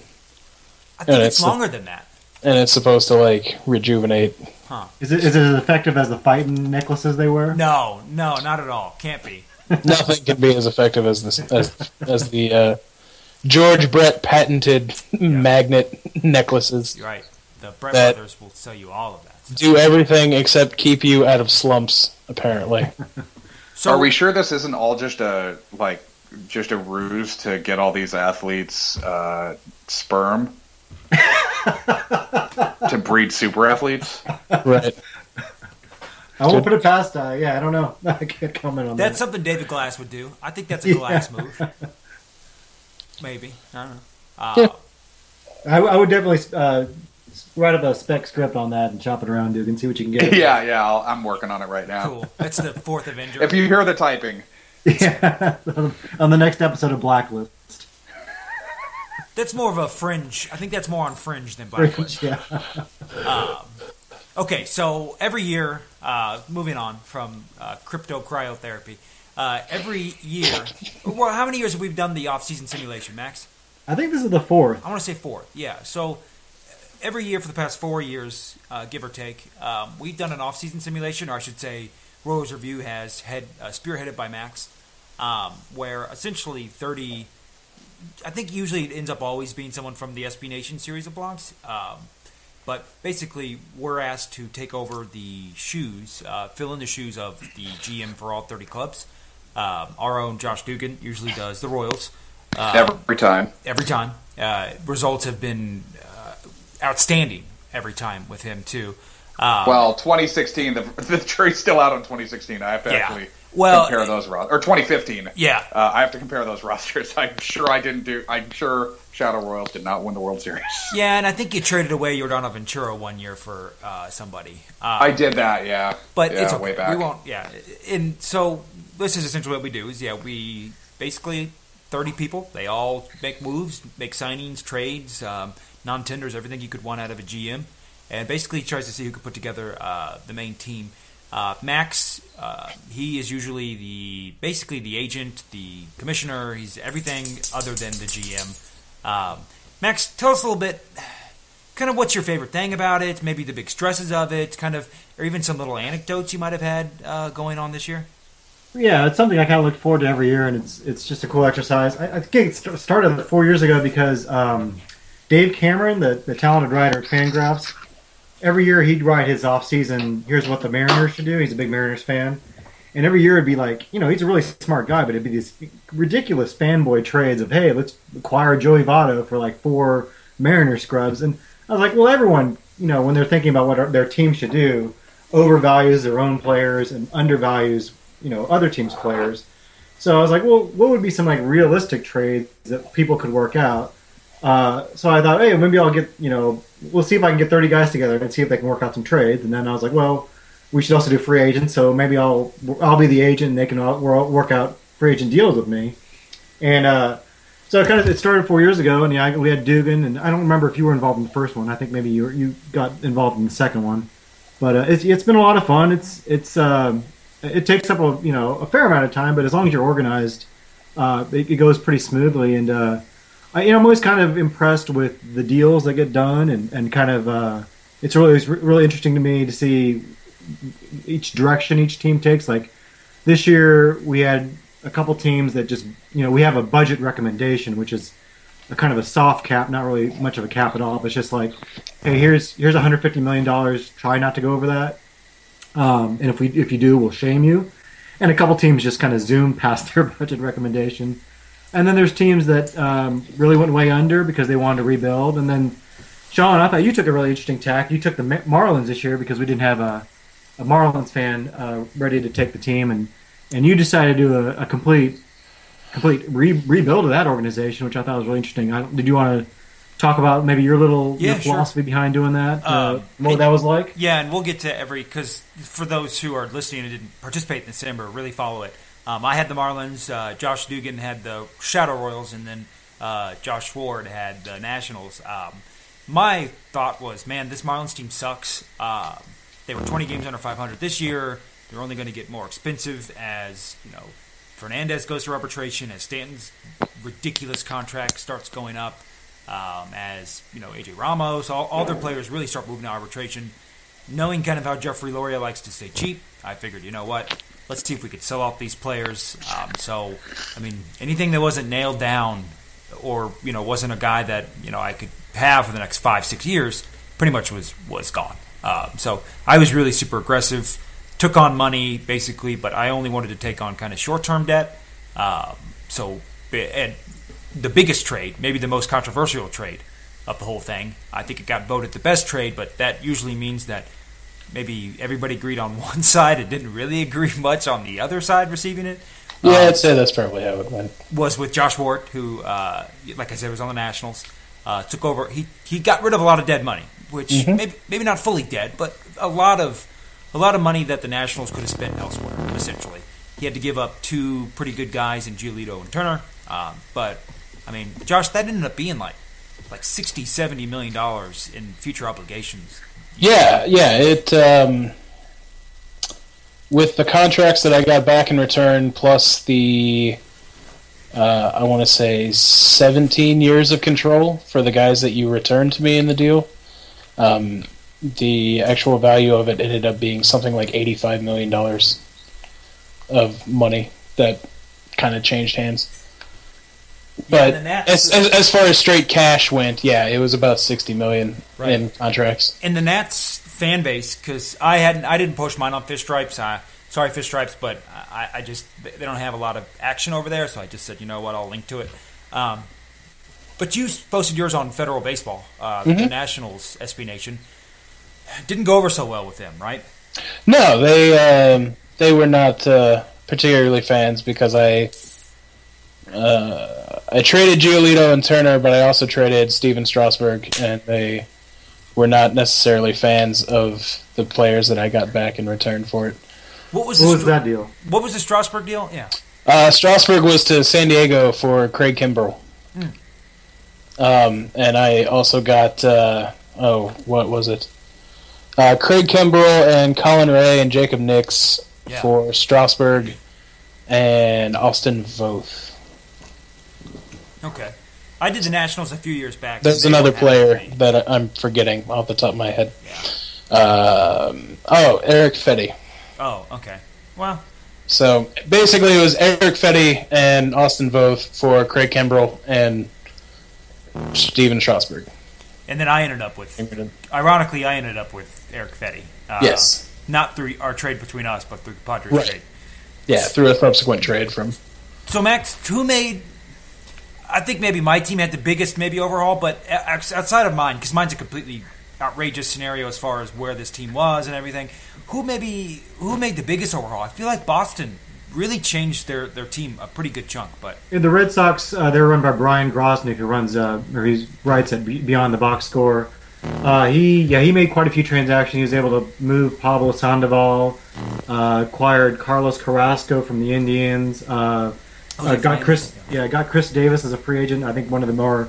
I think Yeah, it's it's- longer than that. and it's supposed to like rejuvenate. Huh. Is it is it as effective as the fighting necklaces they were? No, no, not at all. Can't be. Nothing can be as effective as this as as the uh, George Brett patented magnet necklaces. You're right. The Brett That- brothers will sell you all of that. Do everything except keep you out of slumps. Apparently, So Are we sure this isn't all just a like just a ruse to get all these athletes uh, sperm to breed super athletes? right? I won't put it past. Uh, yeah, I don't know. I can't comment on That's that. That's something David Glass would do. I think that's a Glass move. Maybe. I don't know. Uh, I, I would definitely uh, write up a spec script on that and chop it around, Duke, and see what you can get. yeah, yeah. I'll, I'm working on it right now. Cool. That's the fourth Avenger. If you hear the typing, Yeah, on the next episode of Blacklist. That's more of a fringe. I think that's more on fringe than Blacklist. yeah. Okay, so every year, uh, moving on from uh, crypto cryotherapy, uh, every year, well, how many years have we done the off-season simulation, Max? I think this is the fourth. I want to say fourth. Yeah. So every year for the past four years, uh, give or take, um, we've done an off-season simulation, or I should say, Royals Review has head uh, spearheaded by Max, um, where essentially thirty. I think usually it ends up always being someone from the SB Nation series of blogs. Um, but basically, we're asked to take over the shoes, uh, fill in the shoes of the GM for all 30 clubs. Um, our own Josh Duggan usually does the Royals. Um, Every time. every time. Uh, results have been uh, outstanding every time with him too. Um, Well, 2016, the, the jury's still out on 2016. I have to Yeah. actually Well, compare those rosters. Or 2015. Yeah. Uh, I have to compare those rosters. I'm sure I didn't do. I'm sure Shadow Royals did not win the World Series. yeah, and I think you traded away Yordano Ventura one year for uh, somebody. Uh, I did that. Yeah. but yeah, it's okay. way back. We won't. Yeah, and so this is essentially what we do. Is yeah, we basically thirty people. They all make moves, make signings, trades, um, non-tenders, everything you could want out of a GM, and basically tries to see who could put together uh, the main team. Uh, Max, uh, he is usually the basically the agent, the commissioner. He's everything other than the GM. Um, Max, tell us a little bit kind of what's your favorite thing about it, maybe the big stresses of it, kind of, or even some little anecdotes you might have had uh, going on this year. Yeah, it's something I kind of look forward to every year, and it's it's just a cool exercise. I, I think it started four years ago because um, Dave Cameron, the, the talented writer at Fangraphs, every year he'd write his off season. Here's what the Mariners should do. He's a big Mariners fan, and every year it'd be like, you know, he's a really smart guy, but it'd be these ridiculous fanboy trades of, hey, let's acquire Joey Votto for like four Mariner scrubs, and I was like, well, everyone, you know, when they're thinking about what their team should do, overvalues their own players and undervalues, you know, other teams' players. So I was like, well, what would be some like realistic trades that people could work out? Uh, so I thought, hey, maybe I'll get, you know, we'll see if I can get 30 guys together and see if they can work out some trades. And then I was like, well, we should also do free agents. So maybe I'll I'll be the agent and they can all, work out free agent deals with me. And uh, so it kind of it started four years ago, and yeah, we had Duggan, and I don't remember if you were involved in the first one. I think maybe you were, you got involved in the second one. But uh, it's it's been a lot of fun. It's it's um, it takes up a you know a fair amount of time, but as long as you're organized, uh, it, it goes pretty smoothly. And uh, I, you know, I'm always kind of impressed with the deals that get done, and, and kind of uh, it's really it's really interesting to me to see each direction each team takes. Like this year, we had a couple teams that just you know we have a budget recommendation, which is a kind of a soft cap, not really much of a cap at all. But it's just like, hey, here's here's 150 million dollars. Try not to go over that. Um, and if we if you do, we'll shame you. And a couple teams just kind of zoom past their budget recommendation. And then there's teams that um, really went way under because they wanted to rebuild. And then, Shaun, I thought you took a really interesting tack. You took the Marlins this year because we didn't have a, a Marlins fan uh, ready to take the team, and and you decided to do a, a complete complete re- rebuild of that organization, which I thought was really interesting. I, did you want to talk about maybe your little Yeah, your sure. philosophy behind doing that? Uh, Um, what that was like? Yeah, and we'll get to every because for those who are listening and didn't participate in December, really follow it. Um, I had the Marlins. Uh, Josh Duggan had the Shadow Royals, and then uh, Josh Ward had the Nationals. Um, my thought was, man, this Marlins team sucks. Um they were 20 games under 500 this year. They're only going to get more expensive as you know. Fernandez goes to arbitration as Stanton's ridiculous contract starts going up. Um, as you know, AJ Ramos, all, all their players really start moving to arbitration. Knowing kind of how Jeffrey Loria likes to stay cheap, I figured, you know what? Let's see if we could sell off these players. Um, so, I mean, anything that wasn't nailed down, or you know, wasn't a guy that you know I could have for the next five, six years, pretty much was was gone. Um, so I was really super aggressive, took on money basically, but I only wanted to take on kind of short term debt. Um, so, and the biggest trade, maybe the most controversial trade of the whole thing. I think it got voted the best trade, but that usually means that maybe everybody agreed on one side and didn't really agree much on the other side receiving it. Yeah, Um, I'd say that's probably how it went. was with Josh Ward, who, uh, like I said, was on the Nationals. Uh, took over. He he got rid of a lot of dead money, which maybe maybe not fully dead, but a lot of a lot of money that the Nationals could have spent elsewhere. Essentially, he had to give up two pretty good guys in Giolito and Turner. Um, but I mean, Josh, that ended up being like like 60 70 million dollars in future obligations. Yeah, yeah. It um, with the contracts that I got back in return, plus the uh, I want to say 17 years of control for the guys that you returned to me in the deal. Um, the actual value of it ended up being something like 85 million dollars of money that kind of changed hands. But as, as as far as straight cash went, yeah, it was about sixty million Right. in contracts. And the Nats fan base because I hadn't I didn't post mine on Fish Stripes. I, sorry, Fish Stripes, but I, I just they don't have a lot of action over there, so I just said you know what I'll link to it. Um, but you posted yours on Federal Baseball, uh, the Nationals SB Nation. Didn't go over so well with them, right? No, they um, they were not uh, particularly fans because I uh, I traded Giolito and Turner, but I also traded Stephen Strasburg, and they were not necessarily fans of the players that I got back in return for it. What was What was that deal? What was the Strasburg deal? Yeah, Uh, Strasburg was to San Diego for Craig Kimbrel. Um, and I also got, uh, oh, what was it? Uh, Craig Kimbrel and Colin Rea and Jacob Nix Yeah. for Strasburg and Austin Voth. Okay. I did the Nationals a few years back. There's another player that I'm forgetting off the top of my head. Yeah. Um, oh, Erick Fedde. Oh, okay. Well, So basically, it was Erick Fedde and Austin Voth for Craig Kimbrel and Stephen Strasburg. and then I ended up with ironically, I ended up with Erick Fedde. Uh, Yes. Not through our trade between us, but through the Padres Right. trade. Yeah, through a subsequent trade from. So, Max, who made. I think maybe my team had the biggest maybe overhaul, but outside of mine, because mine's a completely outrageous scenario as far as where this team was and everything. Who maybe who made the biggest overhaul? I feel like Boston really changed their, their team a pretty good chunk, but Yeah, The Red Sox, uh, they're run by Brian Grosnick, who runs uh, or he writes at Beyond the Box Score. Uh, he yeah he made quite a few transactions. He was able to move Pablo Sandoval, uh, acquired Carlos Carrasco from the Indians. Uh, got Chris yeah got Chris Davis as a free agent. I think one of the more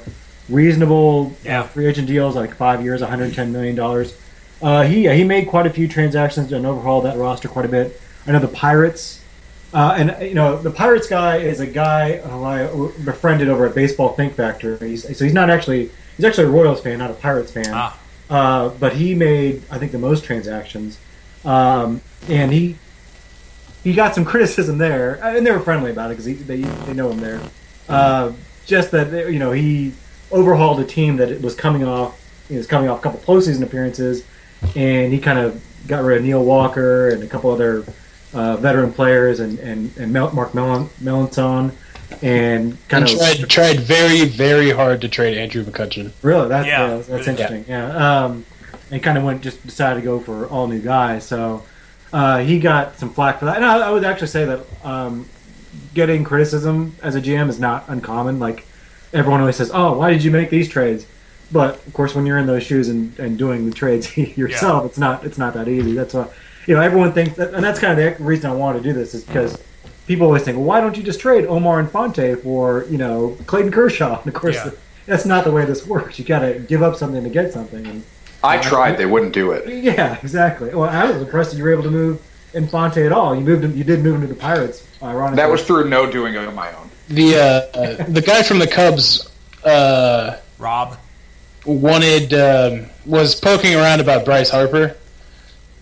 reasonable Yeah. free agent deals, like five years, 110 million dollars. Uh, he yeah, he made quite a few transactions and overhauled that roster quite a bit. I know the Pirates. Uh, and you know the Pirates guy is a guy who I befriended over at Baseball Think Factor. He's, so he's not actually he's actually a Royals fan, not a Pirates fan. Ah. Uh, but he made I think the most transactions, um, and he he got some criticism there, uh, and they were friendly about it because they they know him there. Uh, just that you know he overhauled a team that was coming off he was coming off a couple of postseason appearances, and he kind of got rid of Neil Walker and a couple other uh, veteran players and and, and Mel- Mark Mel- Melancon, and kind And of tried tried very very hard to trade Andrew McCutcheon. Really, that's Yeah. yeah, that's Yeah. interesting. Yeah, um, and kind of went just decided to go for all new guys. So uh, he got some flack for that. And I, I would actually say that um, getting criticism as a GM is not uncommon. Like everyone always says, "Oh, why did you make these trades?" But of course, when you're in those shoes and, and doing the trades yourself, it's not it's not that easy. That's why you know everyone thinks, that, and that's kind of the reason I wanted to do this is because. People always think, well, why don't you just trade Omar Infante for, you know, Clayton Kershaw? And of course, Yeah. that's not the way this works. You got to give up something to get something. And I tried; they wouldn't do it. yeah, exactly. Well, I was impressed that you were able to move Infante at all. You moved him. You did move him to the Pirates. Ironically, That was through no doing of my own. The uh, uh, the guy from the Cubs uh, Rob. wanted um, was poking around about Bryce Harper,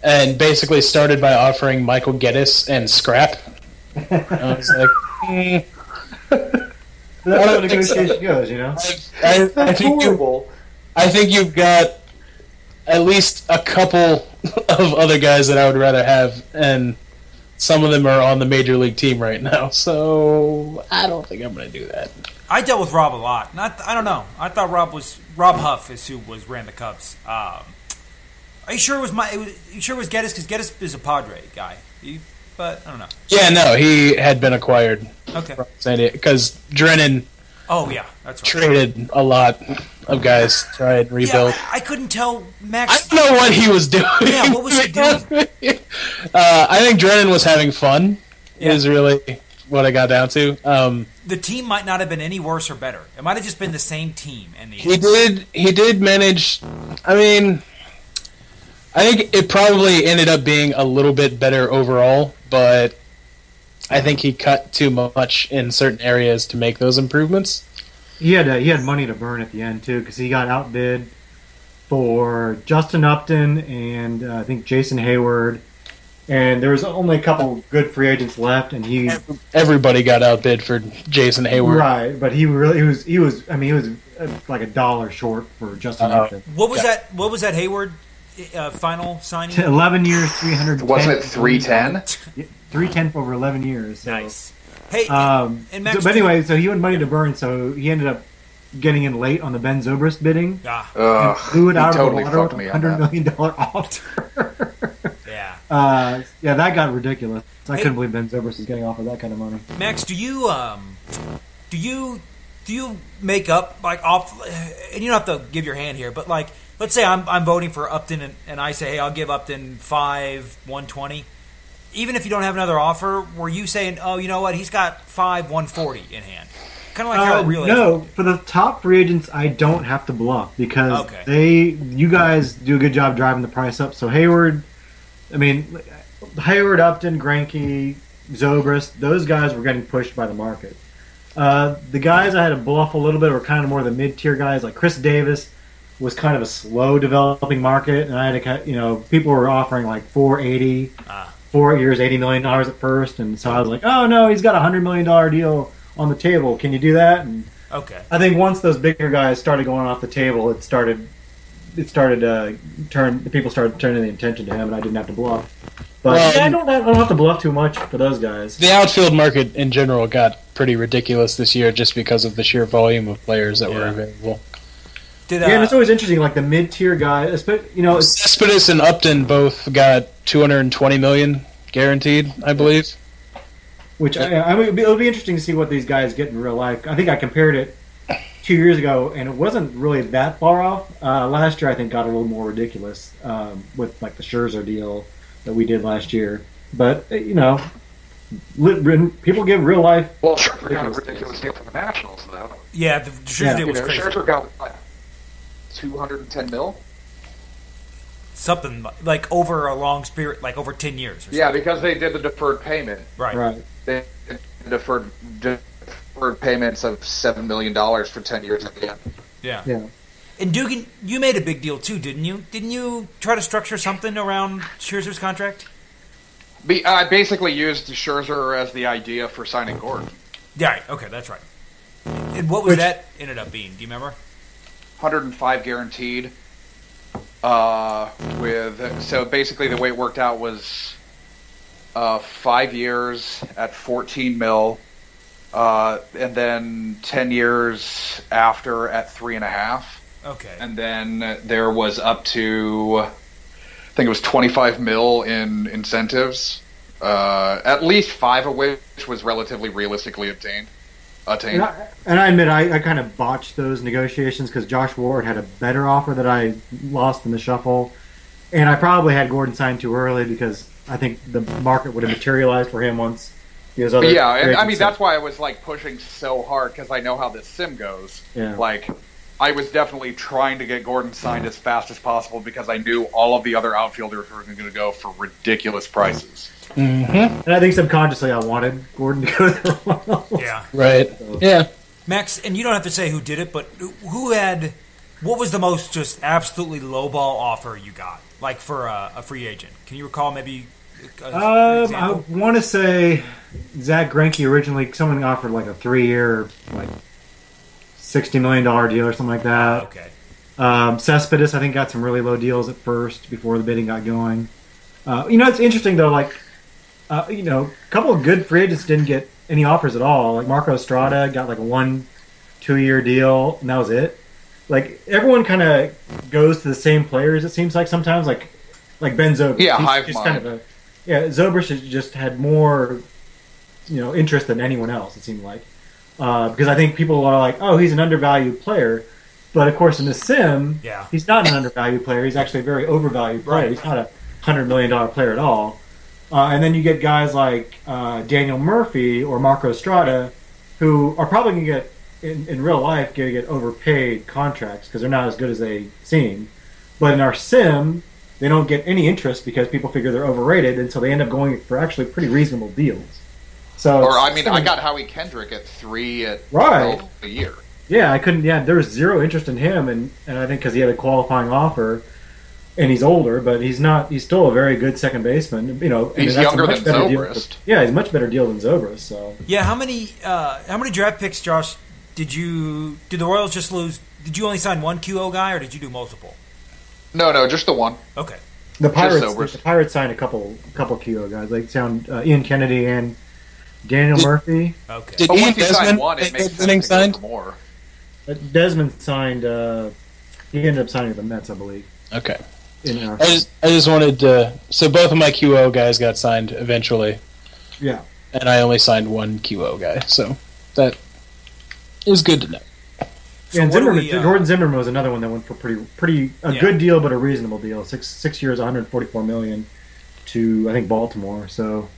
and basically started by offering Michael Gettys and Scrap. I was like, mm, that's how I don't think so. negotiation goes. You know. I, I That's think you, horrible. I think you've got at least a couple of other guys that I would rather have, and some of them are on the major league team right now. So I don't think I'm going to do that. I dealt with Rob a lot. Not, I don't know. I thought Rob was Rob Huff is who was ran the Cubs. Um, are you sure it was my? It was, you sure it was Gettys? Because Gettys is a Padre guy. He, but I don't know. Yeah, no, he had been acquired Okay. because Drennan Oh yeah, that's right. traded a lot of guys Tried and Yeah. I, I couldn't tell Max. I don't know what he was doing. Yeah, what was he doing? uh, I think Drennan was having fun. Yeah. Is really what I got down to. Um, the team might not have been any worse or better. It might have just been the same team. And the he did. He did manage. I mean, I think it probably ended up being a little bit better overall, but I think he cut too much in certain areas to make those improvements. He had uh, he had money to burn at the end too because he got outbid for Justin Upton and uh, I think Jason Heyward and there was only a couple good free agents left, and he Everybody got outbid for Jason Heyward. right, but he really he was he was I mean he was uh, like a dollar short for Justin Uh-oh. Houston. What was Yeah. that? What was that Heyward uh, final signing? Eleven years, three hundred. Wasn't it three ten? Three ten for over eleven years. So. Nice. Hey, Um, And Max- so- but anyway, so he had money to burn, so he ended up getting in late on the Ben Zobrist bidding. ah, and Ugh, blew it he out totally of the water fucked with me a on hundred that. million dollar offer. yeah. uh, yeah, that got ridiculous. I Hey- couldn't believe Ben Zobrist was getting offered that kind of money. Max, do you um, do you do you make up like off? And you don't have to give your hand here, but like, let's say I'm I'm voting for Upton, and, and I say, hey, I'll give Upton five one twenty. Even if you don't have another offer, were you saying, oh, you know what, he's got five one forty in hand, kind of like how Uh, a real no, for the top free agents, I don't have to bluff because Okay. they, you guys do a good job driving the price up. So Heyward, I mean, Heyward, Upton, Greinke, Zobrist, those guys were getting pushed by the market. Uh, the guys I had to bluff a little bit were kind of more the mid tier guys, like Chris Davis was kind of a slow developing market, and I had to, you know, people were offering like 480, Ah. Four years, eighty million dollars at first, and so I was like, oh no, he's got a hundred million dollar deal on the table. Can you do that? And Okay. I think once those bigger guys started going off the table, it started it started uh, turn the people started turning the attention to him, and I didn't have to bluff. But Well, yeah, I don't have, I don't have to bluff too much for those guys. The outfield market in general got pretty ridiculous this year just because of the sheer volume of players that were available. Did uh, yeah, and it's always interesting, like the mid tier guys, you know, it's, Cespedes and Upton both got 220 million guaranteed, I believe. which I, I mean, it'll be interesting to see what these guys get in real life. I think I compared it two years ago, and it wasn't really that far off. Uh, last year, I think got a little more ridiculous um, with like the Scherzer deal that we did last year. But uh, you know, li- people give real life. Well, Scherzer got a ridiculous deal from the Nationals, though. yeah, the Scherzer Yeah. deal You was know, crazy. Scherzer got what, 210 mil. Something like over a long spirit, like over ten years. Or Yeah, because they did the deferred payment. right. Right. They deferred deferred payments of seven million dollars for 10 years at the end. Yeah. Yeah. And Duggan, you made a big deal too, didn't you? Didn't you try to structure something around Scherzer's contract? Be, I basically used Scherzer as the idea for signing Gordon. Yeah. right. Okay, that's right. And what was Which- that ended up being? Do you remember? 105 guaranteed. Uh, with so basically the way it worked out was uh, five years at 14 mil, uh, and then 10 years after at three and a half, Okay. and then there was up to I think it was 25 mil in incentives. Uh, at least five of which was relatively realistically obtained. And I, and I admit I, I kind of botched those negotiations because Josh Ward had a better offer that I lost in the shuffle, and I probably had Gordon signed too early because I think the market would have materialized for him once those other. yeah, and I mean that's why I was like pushing so hard because I know how this sim goes. Yeah. Like, I was definitely trying to get Gordon signed as fast as possible because I knew all of the other outfielders were going to go for ridiculous prices. Mm-hmm. and I think subconsciously I wanted Gordon to go there. Yeah. Right. Yeah. Max, and you don't have to say who did it, but who had what was the most just absolutely lowball offer you got, like for a, a free agent? Can you recall maybe? A, Um, I want to say Zack Greinke originally someone offered like a three-year, like sixty million dollar deal or something like that. okay. Um, Cespedes, I think, got some really low deals at first before the bidding got going. Uh, you know, it's interesting though. Like, uh, you know, a couple of good free agents didn't get any offers at all. Like Marco Estrada got like a one, two-year deal, and that was it. Like everyone kind of goes to the same players. It seems like sometimes, like like Ben Zobrist. Yeah, He's hive just mind. kind of a yeah. Zobrist has just had more, you know, interest than anyone else. It seemed like uh, because I think people are like, oh, he's an undervalued player. But of course, in the sim, Yeah. he's not an undervalued player. He's actually a very overvalued player. Right. He's not a hundred million dollar player at all. Uh, and then you get guys like uh, Daniel Murphy or Marco Estrada, who are probably going to get in, in real life going to get overpaid contracts because they're not as good as they seem. But in our sim, they don't get any interest because people figure they're overrated, and so they end up going for actually pretty reasonable deals. So, Or I mean, I got Howie Kendrick at three at Right. 12 a year. Yeah, I couldn't. Yeah, there was zero interest in him, and, and I think because he had a qualifying offer. And he's older, but he's not. He's still a very good second baseman. You know, He's that's a younger much than better deal Zobrist. yeah, he's a much better deal than Zobrist. So Yeah, how many uh, how many draft picks, Josh? Did you did the Royals just lose? Did you only sign one QO guy, or did you do multiple? No, no, just the one. Okay, the Pirates, Zobrist. the Pirates signed a couple, couple QO guys. Like sound uh, Ian Kennedy and Daniel Did- Murphy. okay. Did But Ian once sign Desmond one, it makes sense winning to go sign? for more. Uh, Desmond signed. Uh, he ended up signing with the Mets, I believe. Okay. In our, I just I just wanted to. So both of my QO guys got signed eventually, yeah, and I only signed one QO guy. So that is good to know. So yeah, and Zimmermann, we, uh, Jordan Zimmermann was another one that went for pretty, pretty a Yeah. good deal, but a reasonable deal. Six six years, 144 million to I think Baltimore. So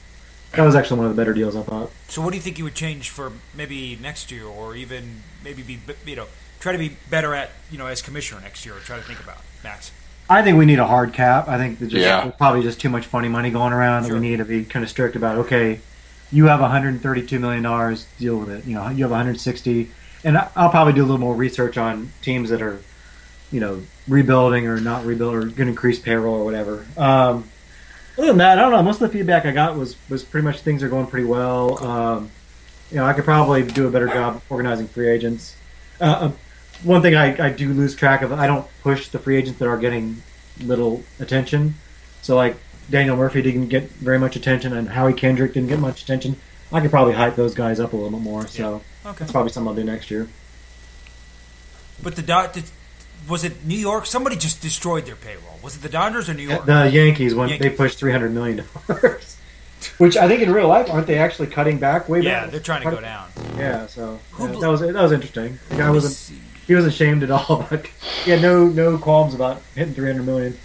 that was actually one of the better deals I thought. So what do you think you would change for maybe next year, or even maybe be you know try to be better at you know as commissioner next year, or try to think about Max? I think we need a hard cap. I think there's just, Yeah. there's probably just too much funny money going around that Sure. we need to be kind of strict about. Okay, you have 132 million dollars, deal with it. You know, you have 160, and I'll probably do a little more research on teams that are, you know, rebuilding or not rebuild or going to increase payroll or whatever. Um, other than that, I don't know. Most of the feedback I got was was pretty much things are going pretty well. Um, you know, I could probably do a better job organizing free agents. Uh, uh, one thing I, I do lose track of, I don't push the free agents that are getting little attention. So like Daniel Murphy didn't get very much attention, and Howie Kendrick didn't get much attention. I could probably hype those guys up a little bit more. So Okay, that's probably something I'll do next year. but the dot was it New York? Somebody just destroyed their payroll. Was it the Dodgers or New uh, York? The Yankees when they pushed three hundred million dollars, which I think in real life aren't they actually cutting back way yeah, back? they're trying to go down. Yeah, so yeah, that was that was interesting. The guy wasn't see. He wasn't shamed at all. But he had no no qualms about hitting three hundred million.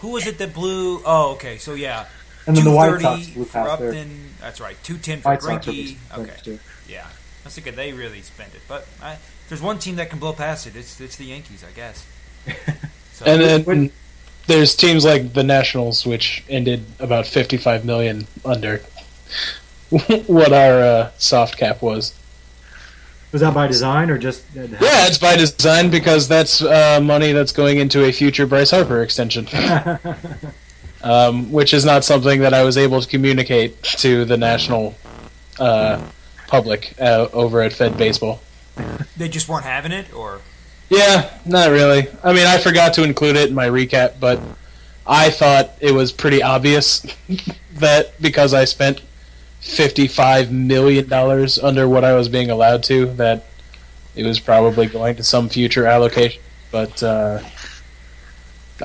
Who was it that blew? Oh, okay. So yeah, And then the White Sox blew for past there. That's right. Two ten for White Sox Greinke. are Okay, too. yeah. That's good. They really spent it. But I, if there's one team that can blow past it. It's it's the Yankees, I guess. So, And then What- there's teams like the Nationals, which ended about 55 million under what our uh, soft cap was. Was that by design or just? Yeah, it's by design because that's uh, money that's going into a future Bryce Harper extension, um, which is not something that I was able to communicate to the national uh, public uh, over at Fed Baseball. they just weren't having it, or Yeah, not really. I mean, I forgot to include it in my recap, but I thought it was pretty obvious that because I spent fifty-five million dollars under what I was being allowed to, that it was probably going to some future allocation. But uh,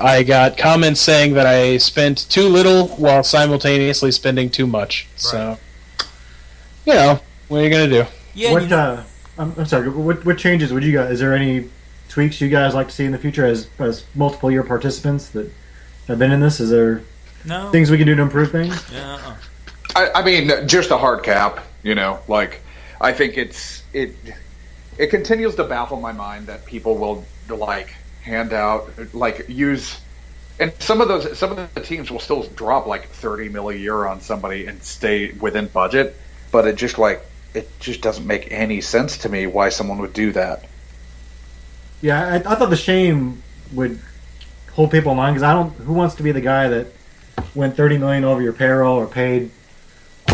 I got comments saying that I spent too little while simultaneously spending too much. So, you know, what are you gonna do? yeah. what? you know- uh, I'm, I'm sorry. What what changes would you guys? Is there any tweaks you guys like to see in the future as as multiple year participants that have been in this? Is there no. things we can do to improve things? Yeah, uh-uh. I, I mean, just a hard cap. You know, like I think it's it. It continues to baffle my mind that people will like hand out like use, and some of those some of the teams will still drop like thirty mil a year on somebody and stay within budget, but it just like it just doesn't make any sense to me why someone would do that. Yeah, I, I thought the shame would hold people in line because I don't. Who wants to be the guy that went thirty million over your payroll or paid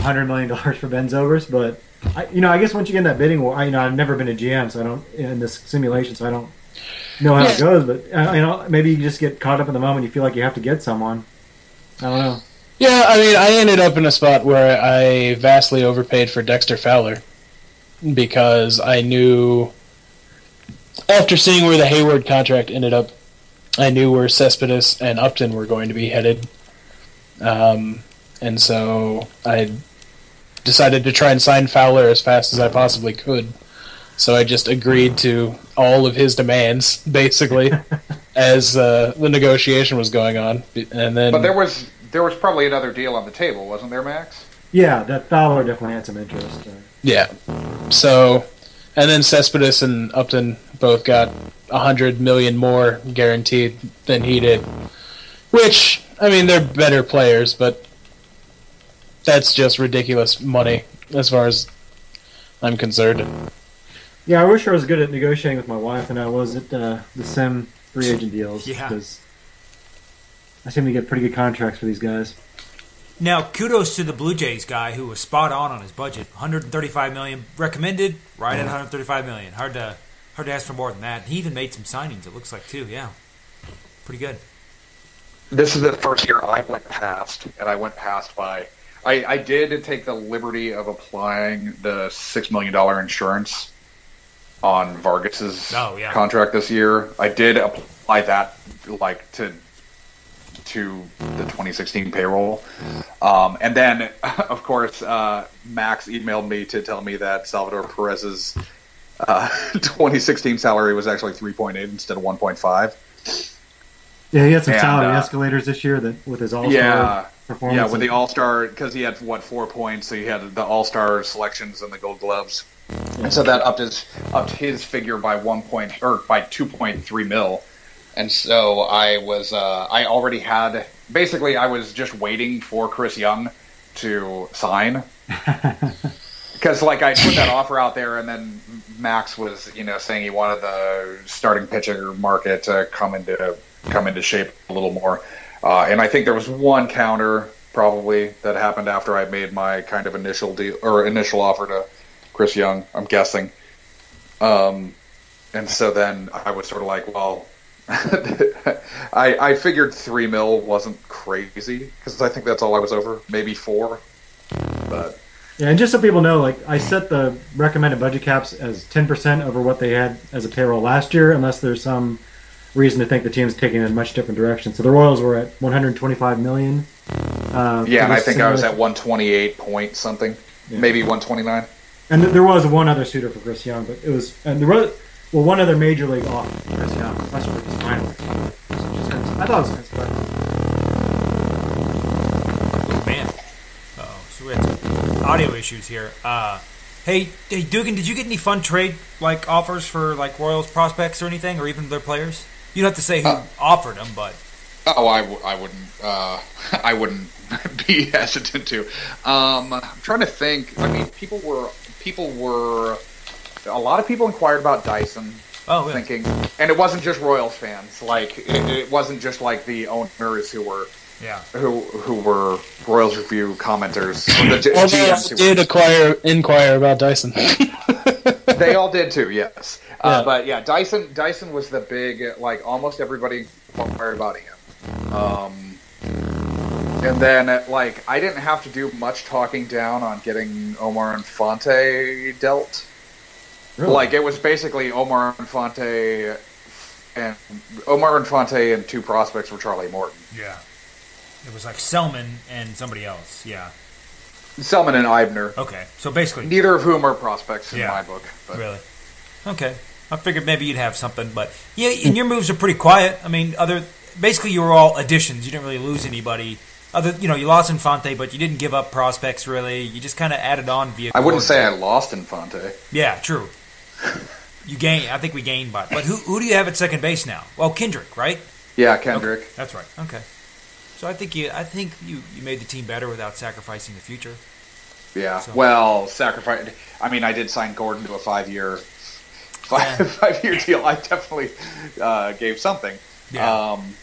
hundred million dollars for Ben Zobrist? But I, you know, I guess once you get in that bidding war, I, you know, I've never been a GM, so I don't in this simulation, so I don't know how it goes. But uh, you know, maybe you just get caught up in the moment. You feel like you have to get someone. I don't know. Yeah, I mean, I ended up in a spot where I vastly overpaid for Dexter Fowler because I knew after seeing where the Heyward contract ended up, I knew where Cespedes and Upton were going to be headed, um, and so I decided to try and sign Fowler as fast as I possibly could. So I just agreed to all of his demands, basically, as uh, the negotiation was going on, and then. But there was there was probably another deal on the table, wasn't there, Max? Yeah, that Fowler definitely had some interest. Uh, Yeah. So, and then Cespedes and Upton both got a hundred million more guaranteed than he did. Which, I mean, they're better players, but that's just ridiculous money as far as I'm concerned. Yeah, I wish I was good at negotiating with my wife and I was at uh, the sim free agent deals. Yeah. Because I seem to get pretty good contracts for these guys. Now, kudos to the Blue Jays guy who was spot on on his budget. 135 million recommended, right at 135 million. Hard to hard to ask for more than that. He even made some signings. It looks like too. Yeah, pretty good. This is the first year I went past, and I went past by. I, I did take the liberty of applying the six million dollar insurance on Vargas's Oh, yeah. contract this year. I did apply that like to to the 2016 payroll, um, and then of course uh, Max emailed me to tell me that Salvador Perez's uh, 2016 salary was actually 3.8 instead of 1.5. Yeah, he had some And, salary uh, escalators this year that with his all star Yeah, performance. yeah, with the All Star because he had what four points, so he had the All Star selections and the Gold Gloves, and so that upped his upped his figure by one point or by two point three mil, and so I was uh, I already had basically I was just waiting for Chris Young to sign. Because like I put that offer out there, and then Max was you know saying he wanted the starting pitcher market to come into come into shape a little more, uh, and I think there was one counter probably that happened after I made my kind of initial deal or initial offer to Chris Young. I'm guessing, um, and so then I was sort of like, well. I, I figured three mil wasn't crazy because I think that's all I was over, maybe four. But Yeah, and just so people know, like I set the recommended budget caps as ten percent over what they had as a payroll last year, unless there's some reason to think the team's taking a much different direction. So the Royals were at 125 million. Uh, Yeah, and I this think I was at 128 point something, maybe 129. And th- there was one other suitor for Chris Young, but it was and there was well one other major league offer for Chris Young. That's what was finally. I thought it was nice, but Oh man. Oh, so we had some audio issues here. Uh, hey, hey, Duggan, did you get any fun trade like offers for like Royals prospects or anything, or even their players? You don't have to say who Uh, offered them, but Oh, I, w- I wouldn't uh, I wouldn't be hesitant to. Um, I'm trying to think. I mean, people were people were a lot of people inquired about Dyson. oh, really? Thinking, and it wasn't just Royals fans. Like it, it wasn't just like the owners who were yeah. who who were Royals review commenters. The G- Although I GMs did acquire inquire about Dyson. they all did too. Yes, Yeah. uh, but yeah, Dyson Dyson was the big like almost everybody inquired about him. Um, and then like I didn't have to do much talking down on getting Omar Infante dealt. really, Like it was basically Omar Infante and Omar Infante and two prospects were Charlie Morton. Yeah. It was like Selman and somebody else. Yeah. Selman and Eibner, Okay. So basically, neither of whom are prospects in Yeah. my book. But really. Okay. I figured maybe you'd have something, but yeah, and your moves are pretty quiet. I mean, other basically you were all additions. You didn't really lose anybody. Other, you know, you lost Infante, but you didn't give up prospects really. You just kind of added on via. I wouldn't say I lost Infante. Yeah, true. You gain. I think we gained by. But who who do you have at second base now? Well, Kendrick, right? Yeah, Kendrick. Okay, that's right. Okay. So I think you I think you, you made the team better without sacrificing the future. Yeah. So- Well, sacrifice. I mean, I did sign Gordon to a five-year, five, Yeah. five-year deal. I definitely uh, gave something. Yeah. Um,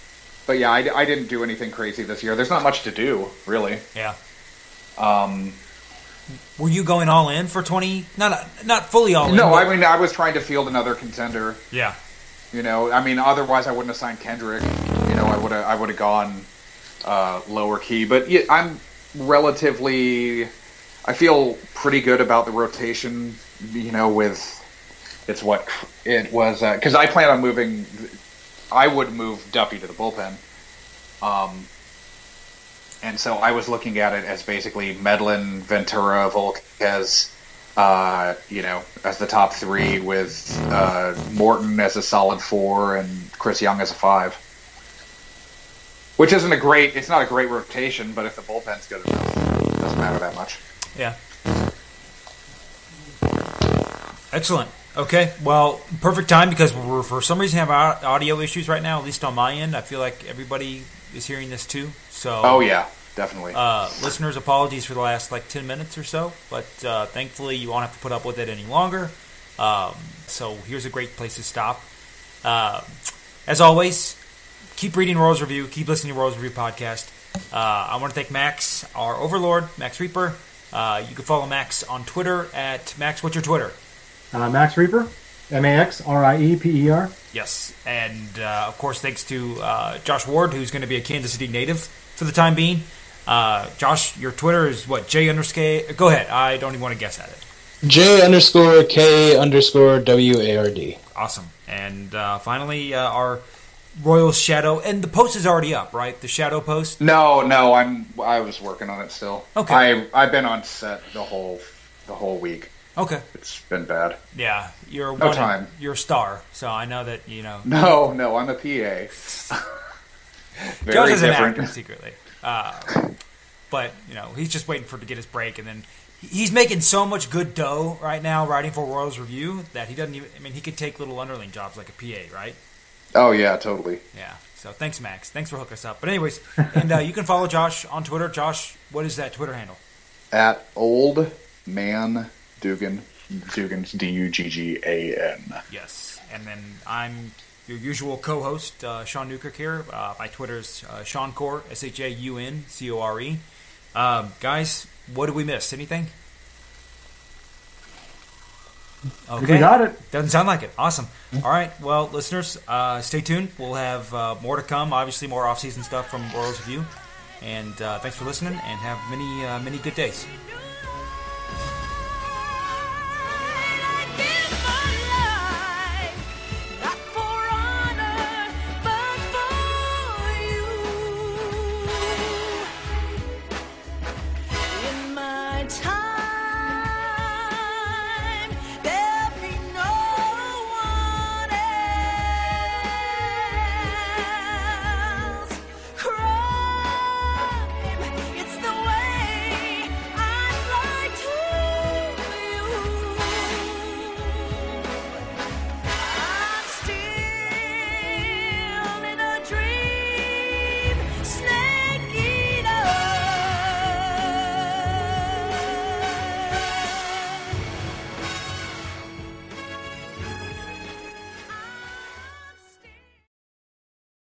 but yeah, I, I didn't do anything crazy this year. There's not much to do, really. Yeah. Um, Were you going all in for twenty? Not not fully all in. no, but- I mean, I was trying to field another contender. Yeah. You know, I mean, otherwise I wouldn't have signed Kendrick. You know, I would have I would have gone uh, lower key. But yeah, I'm relatively. I feel pretty good about the rotation. You know, with it's what it was because I plan on moving. I would move Duffy to the bullpen. Um, and so I was looking at it as basically Medlen, Ventura, Volquez, uh, you know, as the top three, with uh, Morton as a solid four and Chris Young as a five. Which isn't a great. It's not a great rotation, but if the bullpen's good enough, it doesn't matter that much. Yeah. Excellent. Okay. Well, perfect time because we're for some reason have audio issues right now. At least on my end, I feel like everybody is hearing this too. So. Oh yeah, definitely. Uh, listeners, apologies for the last like 10 minutes or so, but uh, thankfully you won't have to put up with it any longer. Um, so here's a great place to stop. Uh, as always, keep reading Royals Review. Keep listening to Royals Review podcast. Uh, I want to thank Max, our overlord, Max Rieper. Uh, you can follow Max on Twitter at Max. What's your Twitter? Uh, Max Rieper, M A X R I E P E R. Yes, and uh, of course, thanks to uh, Josh Ward, who's going to be a Kansas City native for the time being. Uh, Josh, your Twitter is what? J underscore. Go ahead. I don't even want to guess at it. J underscore K underscore W A R D. Awesome. And uh, finally, uh, our Royals Shadow, and the post is already up, right? The Shadow post. No, no, I'm I was working on it still. Okay. I I've been on set the whole the whole week. Okay. It's been bad. Yeah, you're No one, time. You're a star, so I know that you know. No, no, I'm a PA. Very Josh is an actor secretly, uh, but you know he's just waiting for to get his break, and then he's making so much good dough right now writing for Royals Review that he doesn't even. I mean, he could take little underling jobs like a PA, right? Oh yeah, totally. Yeah. So thanks, Max. Thanks for hooking us up. But anyways, and uh, you can follow Josh on Twitter. Josh, what is that Twitter handle? At old man Duggan, Duggan's D U G G A N. Yes. And then I'm your usual co-host, uh, Shaun Newkirk here. Uh, my Twitter's uh, Shaun Core, S H A U N C O R E. Um, guys, what did we miss? Anything? We got it. Doesn't sound like it. Awesome. All right. Well, listeners, uh, stay tuned. We'll have uh, more to come. Obviously, more off-season stuff from Royals Review. And uh, thanks for listening, and have many, uh, many good days.